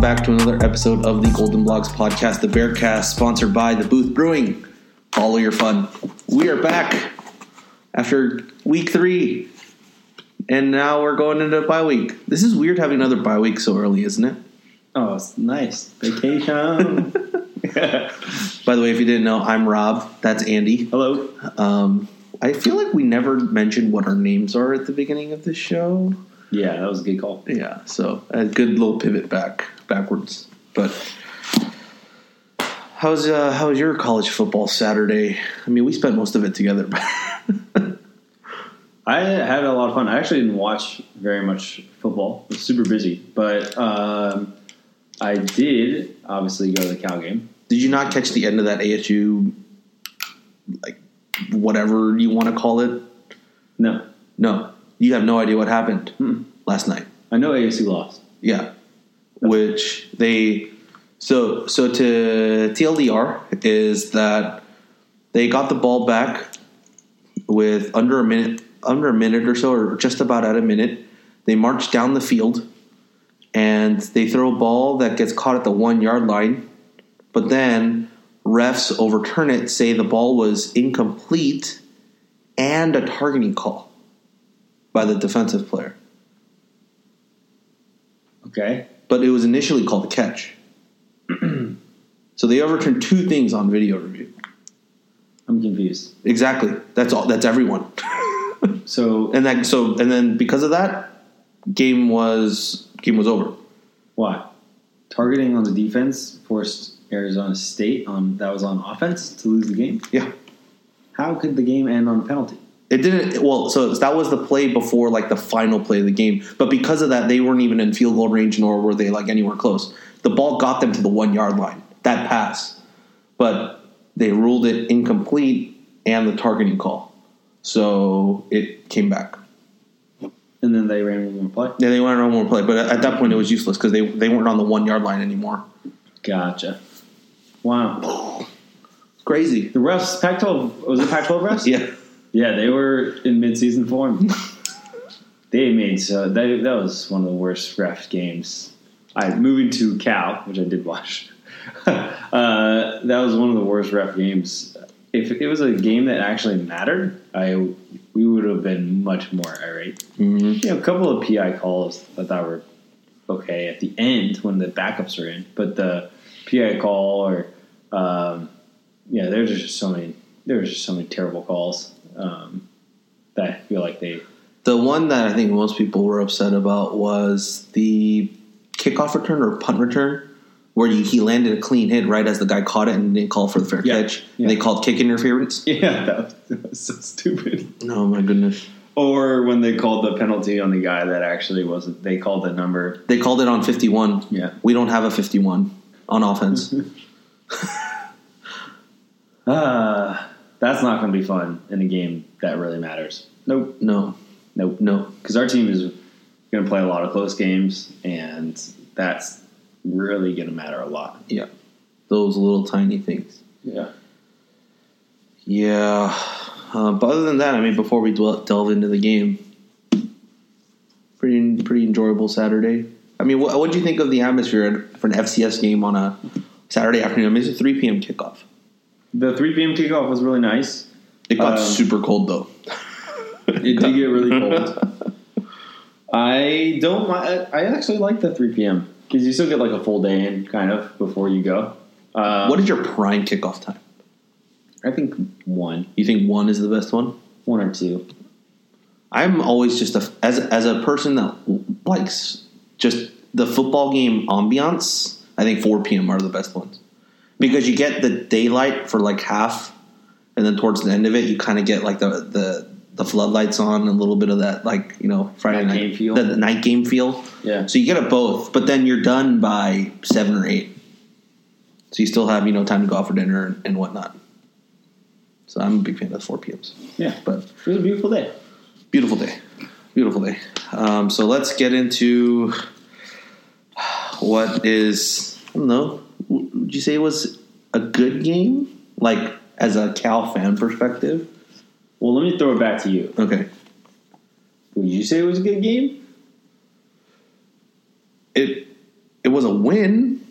Welcome back to another episode of the Golden Blogs podcast, the Bearcast, sponsored by the Booth Brewing. Follow your fun. We are back after week three, and now we're going into bye week. This is weird having another bye week so early, isn't it? Oh, it's nice. Vacation. By the way, if you didn't know, I'm Rob. That's Andy. Hello. Um, I feel like we never mentioned what our names are at the beginning of the show. Yeah, that was a good call. Yeah, so a good little pivot back backwards. But how's uh, how's your college football Saturday? I mean, we spent most of it together. I had a lot of fun. I actually didn't watch very much football. I was super busy, but um, I did obviously go to the Cal game. Did you not catch the end of that ASU, like whatever you want to call it? No, No, you have no idea what happened hmm. last night. I know ASU lost. Yeah, which they so so to TLDR is that they got the ball back with under a minute under a minute or so or just about at a minute. They march down the field and they throw a ball that gets caught at the one yard line, but then refs overturn it, say the ball was incomplete and a targeting call by the defensive player. Okay. but it was initially called a catch. so they overturned two things on video review. I'm confused. Exactly. That's all. That's everyone. So and that so and then because of that, game was game was over. why? Targeting on the defense forced Arizona State on that was on offense to lose the game. Yeah. How could the game end on a penalty? It didn't. Well, so that was the play before like the final play of the game. But because of that, they weren't even in field goal range, nor were they like anywhere close. The ball got them to the one yard line. That pass, but they ruled it incomplete and the targeting call. So it came back. And then they ran one more play. Yeah, they went on one more play, but at that point it was useless because they they weren't on the one yard line anymore. Gotcha. Wow. Crazy. The refs, Pac-12 was it Pac-12 refs? Yeah. Yeah, they were in mid-season form. they made so that that was one of the worst ref games. I moving to Cal, which I did watch. uh, that was one of the worst ref games. If it was a game that actually mattered, I we would have been much more irate. Mhm. You know, a couple of PI calls I thought were okay at the end when the backups are in, but the PI call or um, yeah, there's just so many there's just so many terrible calls um, that I feel like they The one that I think most people were upset about was the kickoff return or punt return, where you, he landed a clean hit right as the guy caught it and didn't call for the fair Yeah. catch. Yeah. And they called kick interference. yeah that was, that was so stupid. Oh my goodness! Or when they called the penalty on the guy that actually wasn't they called the number They called it on fifty-one. yeah We don't have a fifty-one on offense. uh, that's not going to be fun in a game that really matters. Nope, no, nope. no. because our team is going to play a lot of close games, and that's really going to matter a lot. Yeah, those little tiny things. Yeah. Yeah. Uh, but other than that, I mean, before we dwell, delve into the game, pretty pretty enjoyable Saturday. I mean, what what do you think of the atmosphere for an FCS game on a Saturday afternoon? I mean, it's a three p.m. kickoff. The 3 p.m. kickoff was really nice. It got Um, super cold though. It did get really cold. I don't. I I actually like the 3 p.m. because you still get like a full day in, kind of, before you go. Um, what is your prime kickoff time? I think one, You think one is the best one? one or two. I'm always just a as as a person that likes just the football game ambiance. I think 4 p.m. are the best ones because you get the daylight for like half, and then towards the end of it, you kind of get like the the the floodlights on, and a little bit of that like you know Friday Night night game feel. the, the night game feel. Yeah. So you get it both, but then you're done by seven or eight. So you still have you know time to go out for dinner and, and whatnot. So I'm a big fan of 4 p.m.s. Yeah, But it was a beautiful day. Beautiful day. Beautiful day. Um, so let's get into what is, I don't know, would you say it was a good game? Like, as a Cal fan perspective? Well, let me throw it back to you. Okay. Would you say it was a good game? It, it was a win,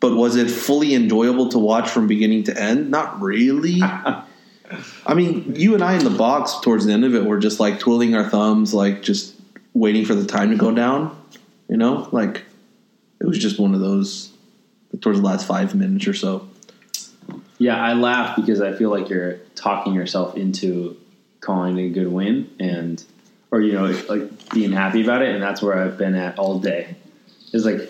but was it fully enjoyable to watch from beginning to end? Not really. I mean, you and I in the box towards the end of it were just like twiddling our thumbs, like just waiting for the time to go down. You know, like it was just one of those towards the last five minutes or so. Yeah, I laugh because I feel like you're talking yourself into calling it a good win and or you know like being happy about it and that's where I've been at all day. Is like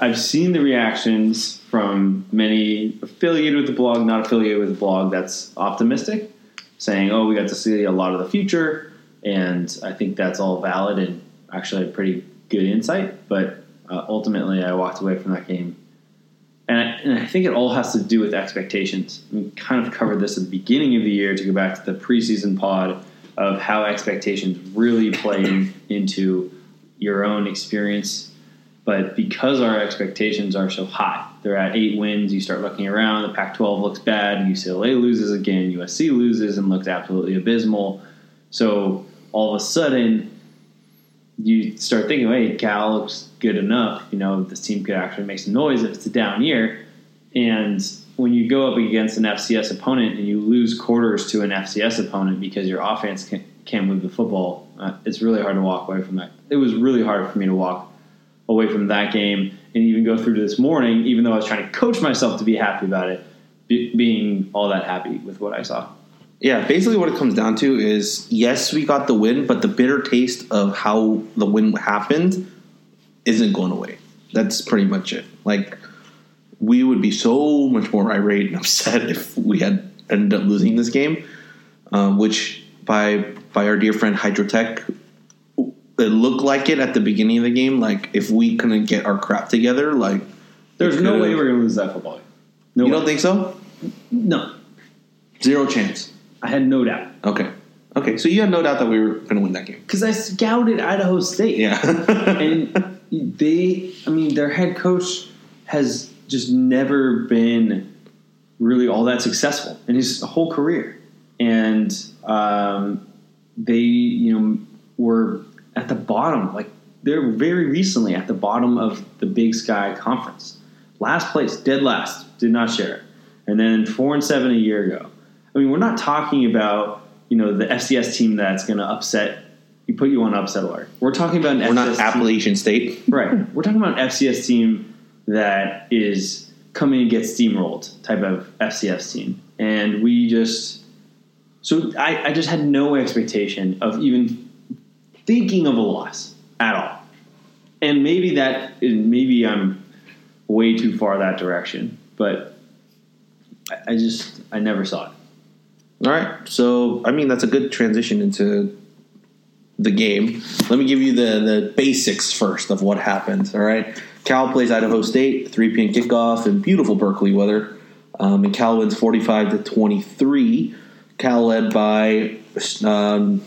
I've seen the reactions from many affiliated with the blog, not affiliated with the blog that's optimistic, saying, "Oh, we got to see a lot of the future," and I think that's all valid and actually a pretty good insight. But uh, ultimately, I walked away from that game and I, and I think it all has to do with expectations. We kind of covered this at the beginning of the year to go back to the preseason pod of how expectations really play into your own experience. But because our expectations are so high, they're at eight wins. You start looking around. The Pac-12 looks bad. UCLA loses again. USC loses and looks absolutely abysmal. So all of a sudden, you start thinking, "Hey, Cal looks good enough. You know, this team could actually make some noise if it's a down year." And when you go up against an FCS opponent and you lose quarters to an FCS opponent because your offense can, can't move the football, uh, it's really hard to walk away from that. It was really hard for me to walk away from that game and even go through to this morning, even though I was trying to coach myself to be happy about it, be, being all that happy with what I saw. Yeah, basically what it comes down to is yes, we got the win, but the bitter taste of how the win happened isn't going away. That's pretty much it. Like we would be so much more irate and upset if we had ended up losing this game, um, which by by our dear friend Hydrotech, it looked like it at the beginning of the game. Like if we couldn't get our crap together, like There's no way we're going to lose that football game. No You way. don't think so? No. Zero chance. I had no doubt. Okay. Okay. So you had no doubt that we were going to win that game. Because I scouted Idaho State. Yeah. and they, I mean, their head coach has just never been really all that successful in his whole career. And um, they, you know, were at the bottom. Like they're very recently at the bottom of the Big Sky Conference, last place, dead last, did not share, it. and then four and seven a year ago. I mean, we're not talking about you know the FCS team that's going to upset. You put you on upset alert. We're talking about an We're FCS not team- Appalachian State. Right. We're talking about an FCS team that is coming and get steamrolled type of FCS team. And we just so I, I just had no expectation of even thinking of a loss at all. And maybe that maybe I'm way too far that direction. But I, I just I never saw it. All right. So, I mean, that's a good transition into the game. Let me give you the, the basics first of what happened. All right. Cal plays Idaho State, 3 p.m. kickoff in beautiful Berkeley weather. Um, and Cal wins 45 to 23. Cal led by um,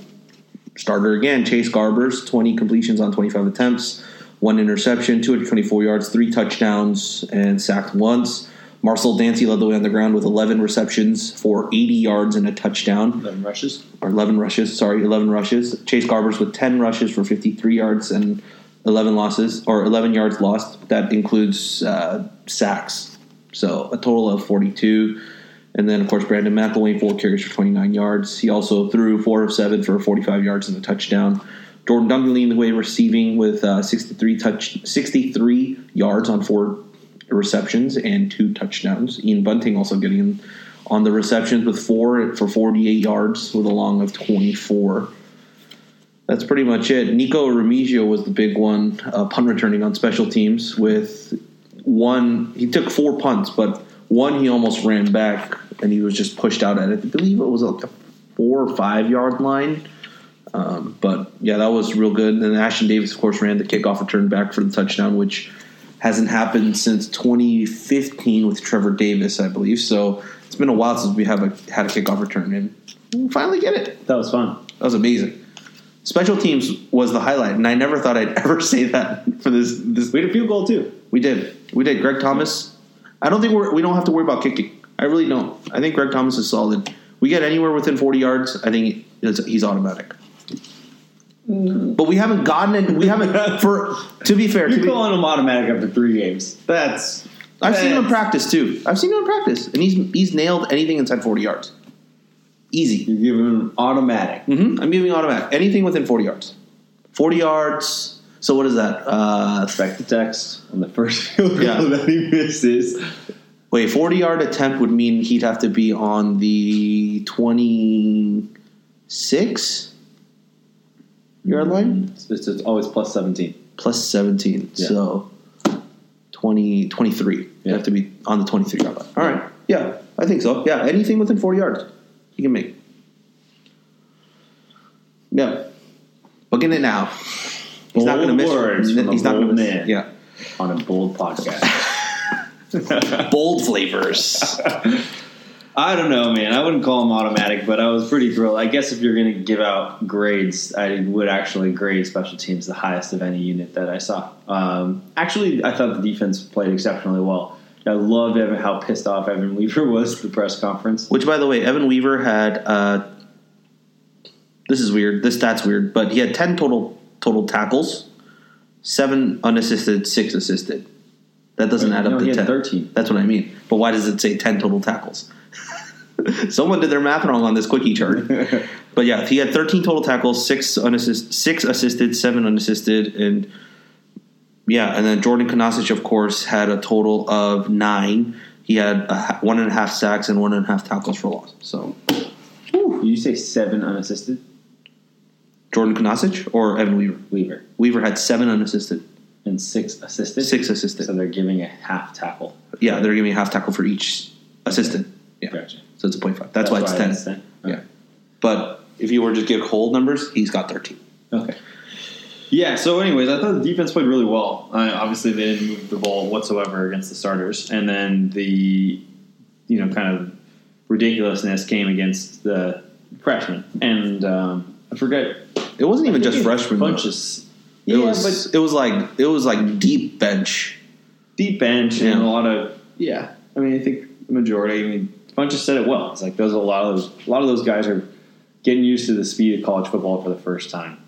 starter again, Chase Garbers, 20 completions on 25 attempts, one interception, 224 yards, three touchdowns, and sacked once. Marcel Dancy led the way on the ground with 11 receptions for 80 yards and a touchdown, 11 rushes. or 11 rushes. Sorry, 11 rushes. Chase Garbers with 10 rushes for 53 yards and 11 losses, or 11 yards lost. That includes uh, sacks. So a total of 42. And then, of course, Brandon McIlwain, four carries for 29 yards. He also threw four of seven for 45 yards and a touchdown. Jordan Duncan leading the way receiving with uh, 63 touch 63 yards on four receptions and two touchdowns. Ian Bunting also getting on the receptions with four for 48 yards with a long of 24. That's pretty much it. Nikko Remigio was the big one, uh, punt returning on special teams with one. He took four punts, but one he almost ran back and he was just pushed out at it. I believe it was like a four or five yard line. Um, but yeah, that was real good. And Ashton Davis, of course, ran the kickoff return back for the touchdown, which hasn't happened since 2015 with Trevor Davis, I believe. So it's been a while since we have a, had a kickoff return, and we finally get it. That was fun. That was amazing. Special teams was the highlight, and I never thought I'd ever say that for this. This We had a field goal too. we did, we did. Greg Thomas. I don't think we're we don't have to worry about kicking. I really don't. I think Greg Thomas is solid. We get anywhere within 40 yards, I think he's automatic. But we haven't gotten it. We haven't for. To be fair, to You're be, calling him automatic after three games. That's. I've seen him in practice too. I've seen him in practice, and he's he's nailed anything inside 40 yards. Easy. You're giving him automatic. hmm I'm giving automatic anything within 40 yards. 40 yards. So what is that? Uh, Back to text on the first field goal Yeah. that he misses. wait, 40 yard attempt would mean he'd have to be on the 26 yard line It's, it's, always plus 17. plus 17. Yeah. So 20, 23. You have to be on the 23 yard line. All right. Yeah, I think so. Yeah, anything within 40 yards you can make. Yeah. Booking it now. He's not going to miss. words from He's not going to miss. man. Yeah. on a bold podcast. Bold flavors. I don't know, man. I wouldn't call him automatic, but I was pretty thrilled. I guess if you're going to give out grades, I would actually grade special teams the highest of any unit that I saw. Um, actually, I thought the defense played exceptionally well. I loved Evan, how pissed off Evan Weaver was at the press conference. Which, by the way, Evan Weaver had. Uh, this is weird. This stat's weird, but he had ten total total tackles, seven unassisted, six assisted. That doesn't add up No, to he had ten. 13. That's what I mean. But why does it say ten total tackles? Someone did their math wrong on this quickie chart. but yeah, he had thirteen total tackles, six unassisted, six assisted, seven unassisted, and yeah, and then Jordan Kunaszyk, of course, had a total of nine. He had a, ha- one and a half sacks and one and a half tackles for loss. So Did you say seven unassisted? Jordan Kunaszyk or Evan Weaver? Weaver. Weaver had seven unassisted, And six assisted? six assisted. So they're giving a half tackle. yeah, they're giving a half tackle for each assisted. Yeah, Gotcha. so it's a point five. That's, why it's ten. it's 10. Yeah, but if you were to give whole numbers, he's got thirteen. Okay. Yeah. So, anyways, I thought the defense played really well. Uh, obviously, they didn't move the ball whatsoever against the starters, and then the you know kind of ridiculousness came against the freshmen. And um, I forget. It wasn't even I think just it- freshmen. though. Bunches. It yeah, was. but it was like it was like deep bench. deep bench and a lot of yeah. I mean, I think the majority. I mean, Bunches said it well. It's like those a lot of those. A lot of those guys are getting used to the speed of college football for the first time,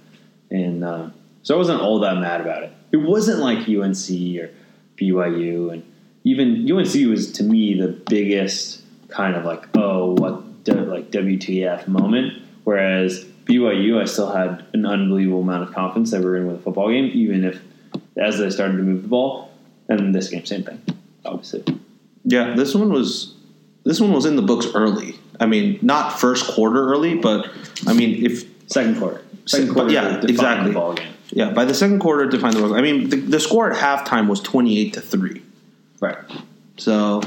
and uh, so I wasn't all that mad about it. It wasn't like UNC or BYU, and even UNC was to me the biggest kind of like oh what like WTF moment, whereas BYU I still had an unbelievable amount of confidence that we were in with a football game, even if as they started to move the ball. And this game, same thing, obviously. Yeah, this one was this one was in the books early. I mean, not first quarter early, but I mean, if Second quarter, second Se- quarter, yeah, exactly. The ball game, yeah, by the second quarter, it defined the world. I mean, the, the score at halftime was twenty eight to three. right? So,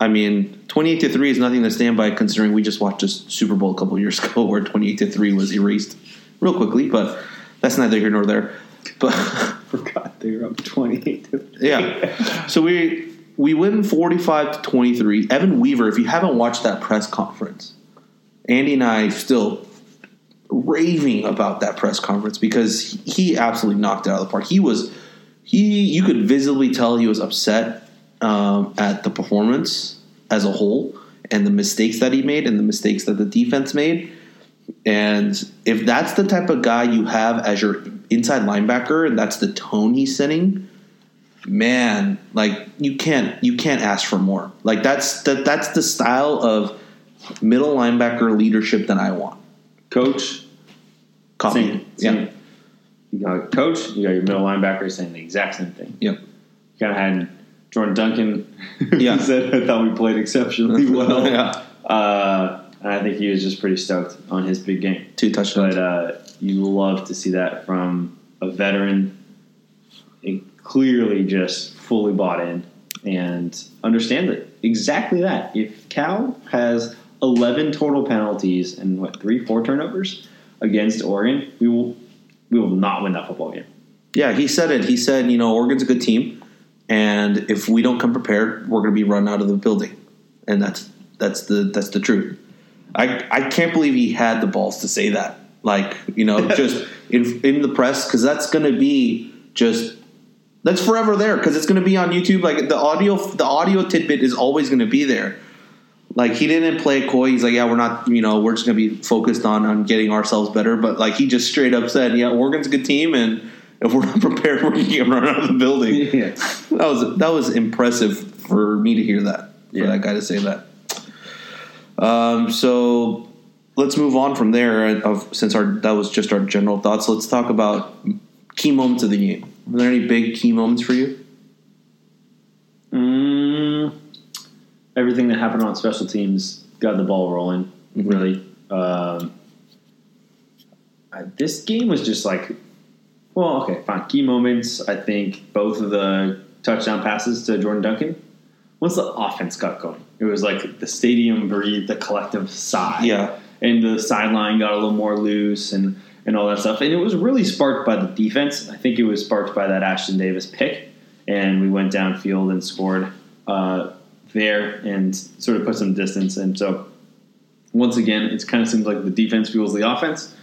I mean, twenty eight to three is nothing to stand by, considering we just watched a Super Bowl a couple years ago where twenty eight to three was erased real quickly. But that's neither here nor there. But I Forgot they were up twenty-eight. to 3. Yeah. So we we win forty five to twenty three. Evan Weaver, if you haven't watched that press conference, Andy and I still raving about that press conference because he absolutely knocked it out of the park. He was he you could visibly tell he was upset um, at the performance as a whole and the mistakes that he made and the mistakes that the defense made. And if that's the type of guy you have as your inside linebacker and that's the tone he's setting, man, like you can't you can't ask for more. Like that's that that's the style of middle linebacker leadership that I want. Coach, Copy. same, Yeah. same. You got coach, you got your middle linebacker saying the exact same thing. Yep. You kind of had Jordan Duncan. Yeah. said I thought we played exceptionally well. Yeah. Uh, and I think he was just pretty stoked on his big game. Two touchdowns. But uh, you love to see that from a veteran, and clearly just fully bought in and understand that exactly that. If Cal has eleven total penalties and what three, four turnovers against Oregon, we will we will not win that football game. Yeah, he said it. He said, you know, Oregon's a good team, and if we don't come prepared, we're going to be run out of the building, and that's that's the that's the truth. I I can't believe he had the balls to say that, like you know, just in in the press because that's going to be just that's forever there because it's going to be on YouTube. Like the audio, the audio tidbit is always going to be there. Like he didn't play coy. He's like, yeah, we're not, you know, we're just going to be focused on on getting ourselves better. But like he just straight up said, yeah, Oregon's a good team, and if we're not prepared, we're going to get run out of the building. Yeah. That was that was impressive for me to hear that. For Yeah. that guy to say that. Um, so let's move on from there. Of since our that was just our general thoughts, let's talk about key moments of the game. Were there any big key moments for you? Mm, everything that happened on special teams got the ball rolling. Mhm. Really, um, I, this game was just like, well, okay, fine. Key moments. I think both of the touchdown passes to Jordan Duncan. Once the offense got going, it was like the stadium breathed a collective sigh. Yeah. and the sideline got a little more loose and and all that stuff. And it was really sparked by the defense. I think it was sparked by that Ashton Davis pick, and we went downfield and scored uh, there and sort of put some distance. And so once again, it kind of seems like the defense fuels the offense.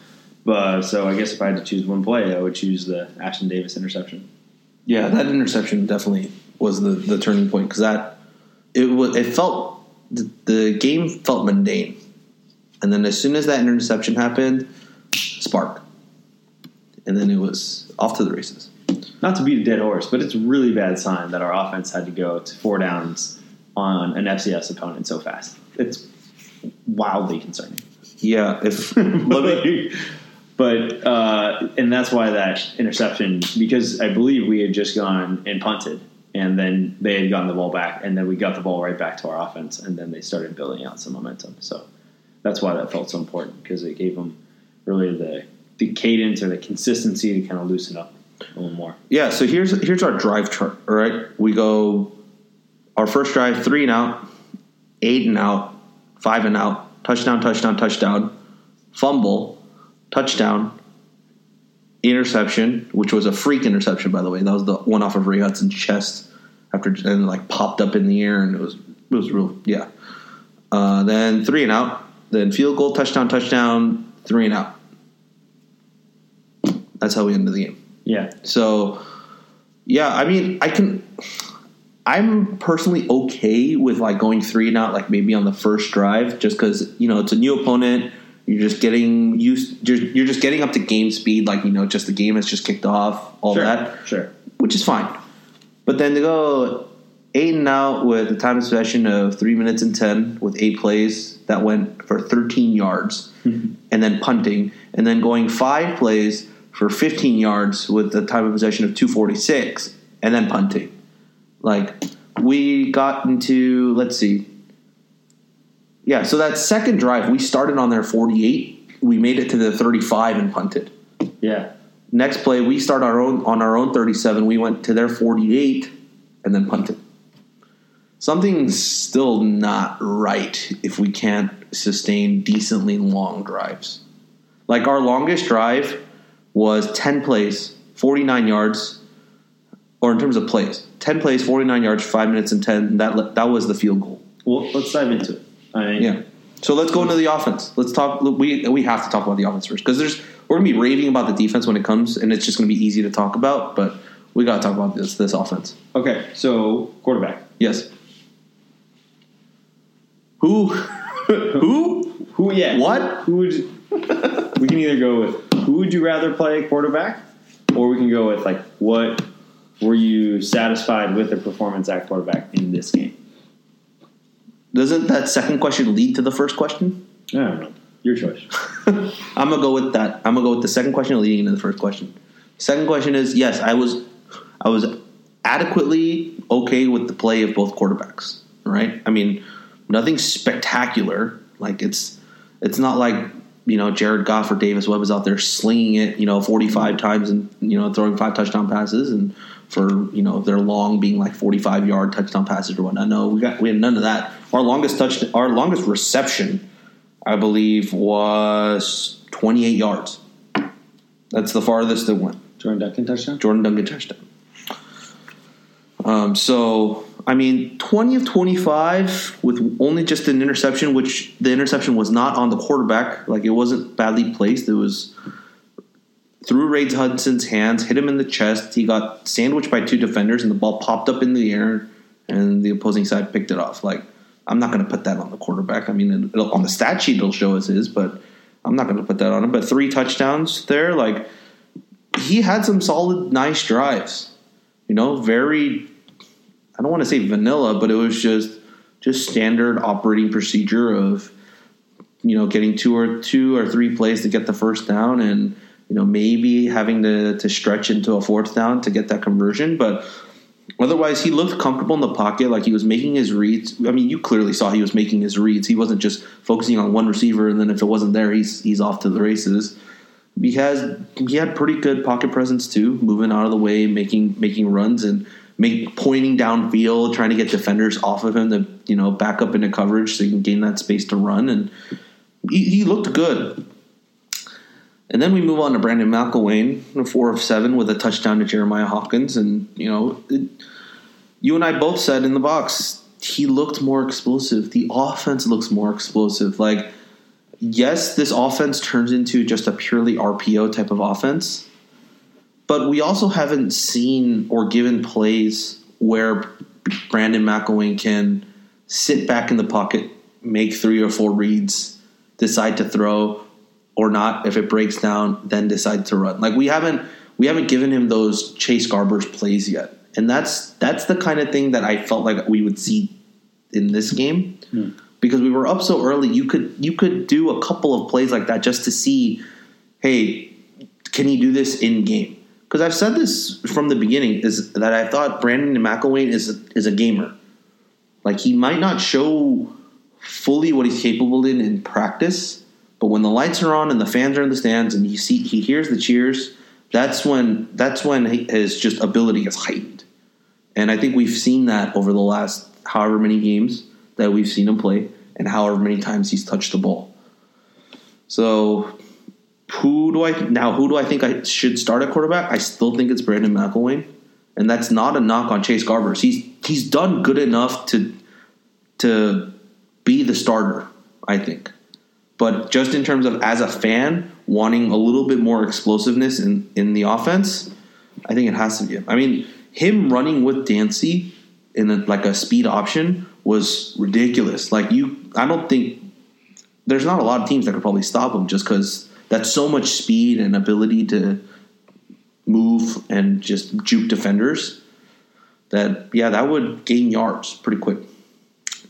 But so I guess if I had to choose one play, I would choose the Ashton Davis interception. Yeah, that interception definitely was the, the turning point because that it was it felt the, the game felt mundane, and then as soon as that interception happened, spark, and then it was off to the races. Not to beat a dead horse, but it's a really bad sign that our offense had to go to four downs on an FCS opponent so fast. It's wildly concerning. Yeah, if let me, but uh, and that's why that interception because I believe we had just gone and punted, and then they had gotten the ball back, and then we got the ball right back to our offense, and then they started building out some momentum. So that's why that felt so important because it gave them really the the cadence or the consistency to kind of loosen up a little more. yeah. So here's here's our drive chart. All right, we go our first drive three and out, eight and out, five and out, touchdown, touchdown, touchdown, fumble, touchdown, interception, which was a freak interception, by the way. That was the one off of Ray Hudson's chest after and like popped up in the air, and it was it was real, yeah. Uh, then three and out, then field goal, touchdown, touchdown, three and out. That's how we ended the game. Yeah, So, yeah, I mean, I can. I'm personally okay with like going three and out, like maybe on the first drive, just because you know it's a new opponent. You're just getting used. You're, you're just getting up to game speed, like you know, just the game has just kicked off, all sure, that, sure. which is fine. But then to go eight and out with a time of possession of three minutes and ten with eight plays that went for 13 yards, mm-hmm. and then punting, and then going five plays for 15 yards with the time of possession of 246, and then punting. Like we got into let's see, yeah. So that second drive, we started on their 48. We made it to the 35 and punted. Yeah, Next play, we start our own on our own 37. We went to their 48 and then punted. Something's still not right if we can't sustain decently long drives. Like our longest drive was 10 plays, 49 yards, or in terms of plays, 10 plays, 49 yards, 5 minutes and 10. That that was the field goal. well, let's dive into it. I mean, Yeah. So let's go into the offense. Let's talk. We we have to talk about the offense first because there's we're gonna be raving about the defense when it comes, and it's just gonna be easy to talk about. But we gotta talk about this this offense. Okay, so quarterback. Yes. Who? Who? Who? Yeah. What? Who would? You, we can either go with who would you rather play quarterback, or we can go with like what were you satisfied with the performance at quarterback in this game? Doesn't that second question lead to the first question? I don't know. Your choice. I'm gonna go with that. I'm gonna go with the second question leading into the first question. Second question is yes, I was I was adequately okay with the play of both quarterbacks. Right? I mean, nothing spectacular. Like it's it's not like you know Jared Goff or Davis Webb is out there slinging it you know 45 times and you know throwing five touchdown passes and for you know their long being like 45 yard touchdown passes or whatnot. No, we got we had none of that. Our longest touch our longest reception, I believe, was 28 yards. That's the farthest it went. Jordan Duncan touchdown. Jordan Duncan touchdown. Um, so I mean, twenty of twenty-five with only just an interception, which the interception was not on the quarterback. Like it wasn't badly placed. It was through Ray Hudson's hands, hit him in the chest. He got sandwiched by two defenders, and the ball popped up in the air, and the opposing side picked it off. Like I'm not going to put that on the quarterback. I mean, on the stat sheet it'll show as his, but I'm not going to put that on him. But three touchdowns there, like he had some solid, nice drives. You know, very I don't want to say vanilla, but it was just just standard operating procedure of you know getting two or two or three plays to get the first down and you know maybe having to to stretch into a fourth down to get that conversion but otherwise he looked comfortable in the pocket like he was making his reads. I mean you clearly saw he was making his reads. He wasn't just focusing on one receiver and then if it wasn't there he's he's off to the races. He has he had pretty good pocket presence too moving out of the way making making runs and make pointing downfield, trying to get defenders off of him to you know back up into coverage so he can gain that space to run, and he, he looked good. And then we move on to Brandon McIlwain, four of seven with a touchdown to Jeremiah Hawkins, and you know, it, you and I both said in the box he looked more explosive. The offense looks more explosive. Like, yes, this offense turns into just a purely RPO type of offense but we also haven't seen or given plays where Brandon McIlwain can sit back in the pocket, make three or four reads, decide to throw or not. If it breaks down, then decide to run. Like we haven't we haven't given him those Chase Garbers plays yet, and that's that's the kind of thing that I felt like we would see in this game hmm. because we were up so early. You could you could do a couple of plays like that just to see, hey, can he do this in game? because I've said this from the beginning is that I thought Brandon McIlwain is is a gamer. Like he might not show fully what he's capable in in practice, but when the lights are on and the fans are in the stands and he see he hears the cheers, that's when that's when his just ability is heightened. And I think we've seen that over the last however many games that we've seen him play and however many times he's touched the ball. So who do I now? Who do I think I should start at quarterback? I still think it's Brandon McIlwain, and that's not a knock on Chase Garbers. He's he's done good enough to to be the starter. I think, but just in terms of as a fan wanting a little bit more explosiveness in in the offense, I think it has to be. I mean, him running with Dancy in a, like a speed option was ridiculous. Like you, I don't think there's not a lot of teams that could probably stop him just because that's so much speed and ability to move and just juke defenders that yeah that would gain yards pretty quick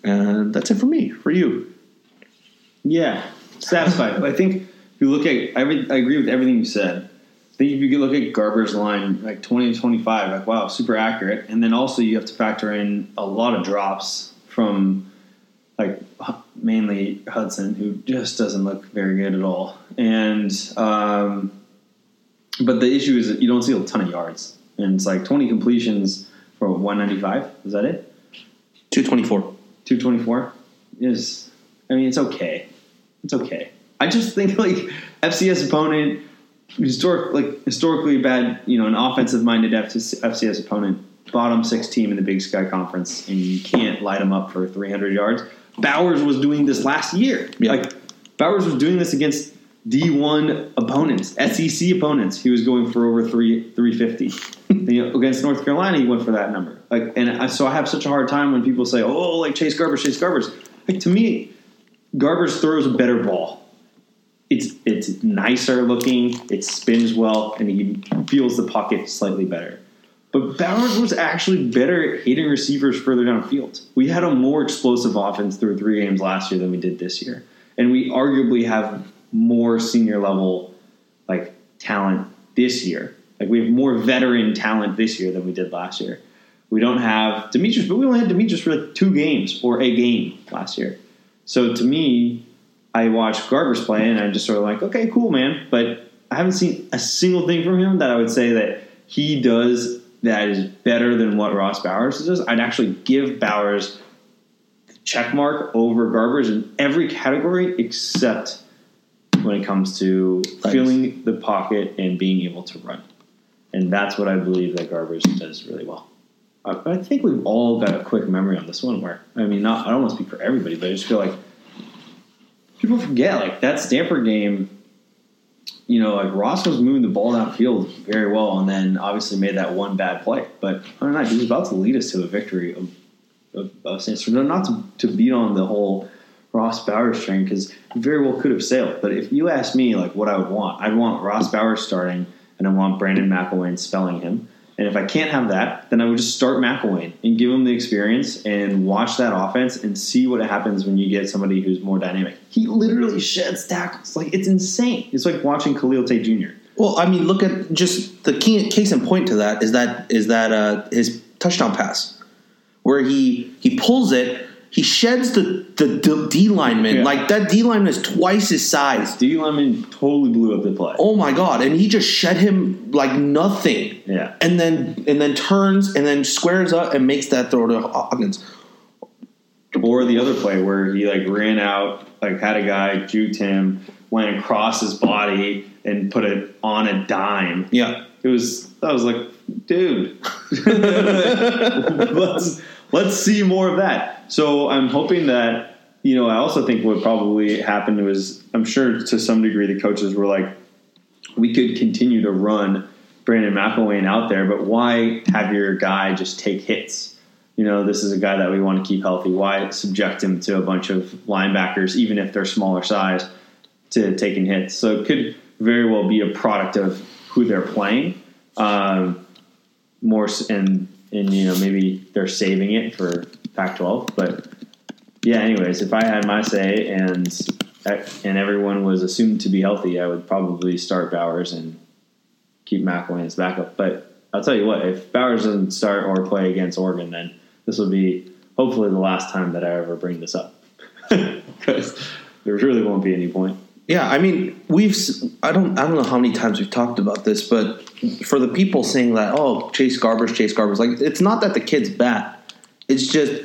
and that's it for me for you yeah satisfied i think if you look at every, i agree with everything you said I think if you look at Garber's line, like 20 to 25, like, wow, super accurate. And then also you have to factor in a lot of drops from like mainly Hudson, who just doesn't look very good at all. And um, but the issue is that you don't see a ton of yards, and it's like 20 completions for 195. Is that it? 224. 224 is. I mean, it's okay. It's okay. I just think like FCS opponent, historic like historically bad. You know, an offensive minded FCS opponent, bottom six team in the Big Sky Conference, and you can't light them up for 300 yards Bowers was doing this last year. Yeah. Like Bowers was doing this against D1 opponents, SEC opponents. He was going for over three 350. you know, against North Carolina, he went for that number. Like, and I, so I have such a hard time when people say, "Oh, like Chase Garbers, Chase Garbers." Like to me, Garbers throws a better ball. It's it's nicer looking, it spins well, and he feels the pocket slightly better. But Bowers was actually better at hitting receivers further downfield. We had a more explosive offense through three games last year than we did this year, and we arguably have more senior level like talent this year. Like we have more veteran talent this year than we did last year. We don't have Demetrius, but we only had Demetrius for like two games or a game last year. So to me, I watched Garbers play and I'm just sort of like, okay, cool, man. But I haven't seen a single thing from him that I would say that he does that is better than what Ross Bowers does. I'd actually give Bowers the check mark over Garbers in every category except when it comes to Right. filling the pocket and being able to run. And that's what I believe that Garbers does really well. I, I think we've all got a quick memory on this one where, I mean, not I don't want to speak for everybody, but I just feel like people forget like that Stanford game. You know, like Ross was moving the ball downfield very well, and then obviously made that one bad play. But other than that, he was about to lead us to a victory of, of, of Stanford. No, not to, to beat on the whole Ross Bowers train because very well could have sailed. But if you ask me, like what I would want, I'd want Ross Bowers starting, and I want Brandon McIlwain spelling him. And if I can't have that, then I would just start McIlwain and give him the experience and watch that offense and see what happens when you get somebody who's more dynamic. He literally sheds tackles. Like it's insane. It's like watching Khalil Tate Jr. Well, I mean, look at just the key, case in point to that is that is that uh, his touchdown pass, where he he pulls it, he sheds the the D lineman Yeah. like that D lineman is twice his size. D Lemon totally blew up the play. Oh my god! And he just shed him like nothing, Yeah. and then and then turns and then squares up and makes that throw to Hawkins. Or the other play where he like ran out, like had a guy juked him, went across his body and put it on a dime. Yeah, It was I was like, dude, let's let's see more of that. So I'm hoping that you know I also think what probably happened was I'm sure to some degree the coaches were like, we could continue to run Brandon McIlwain out there, but why have your guy just take hits? You know, this is a guy that we want to keep healthy. Why subject him to a bunch of linebackers, even if they're smaller size, to taking hits? So it could very well be a product of who they're playing. Um, more and and you know maybe they're saving it for Pac-12, but yeah. Anyways, if I had my say and and everyone was assumed to be healthy, I would probably start Bowers and keep McIlwain as backup. But I'll tell you what, if Bowers doesn't start or play against Oregon, then this will be hopefully the last time that I ever bring this up because there really won't be any point. Yeah, I mean, we've I don't I don't know how many times we've talked about this, but for the people saying that, oh, Chase Garbers, Chase Garbers, like it's not that the kid's bad. It's just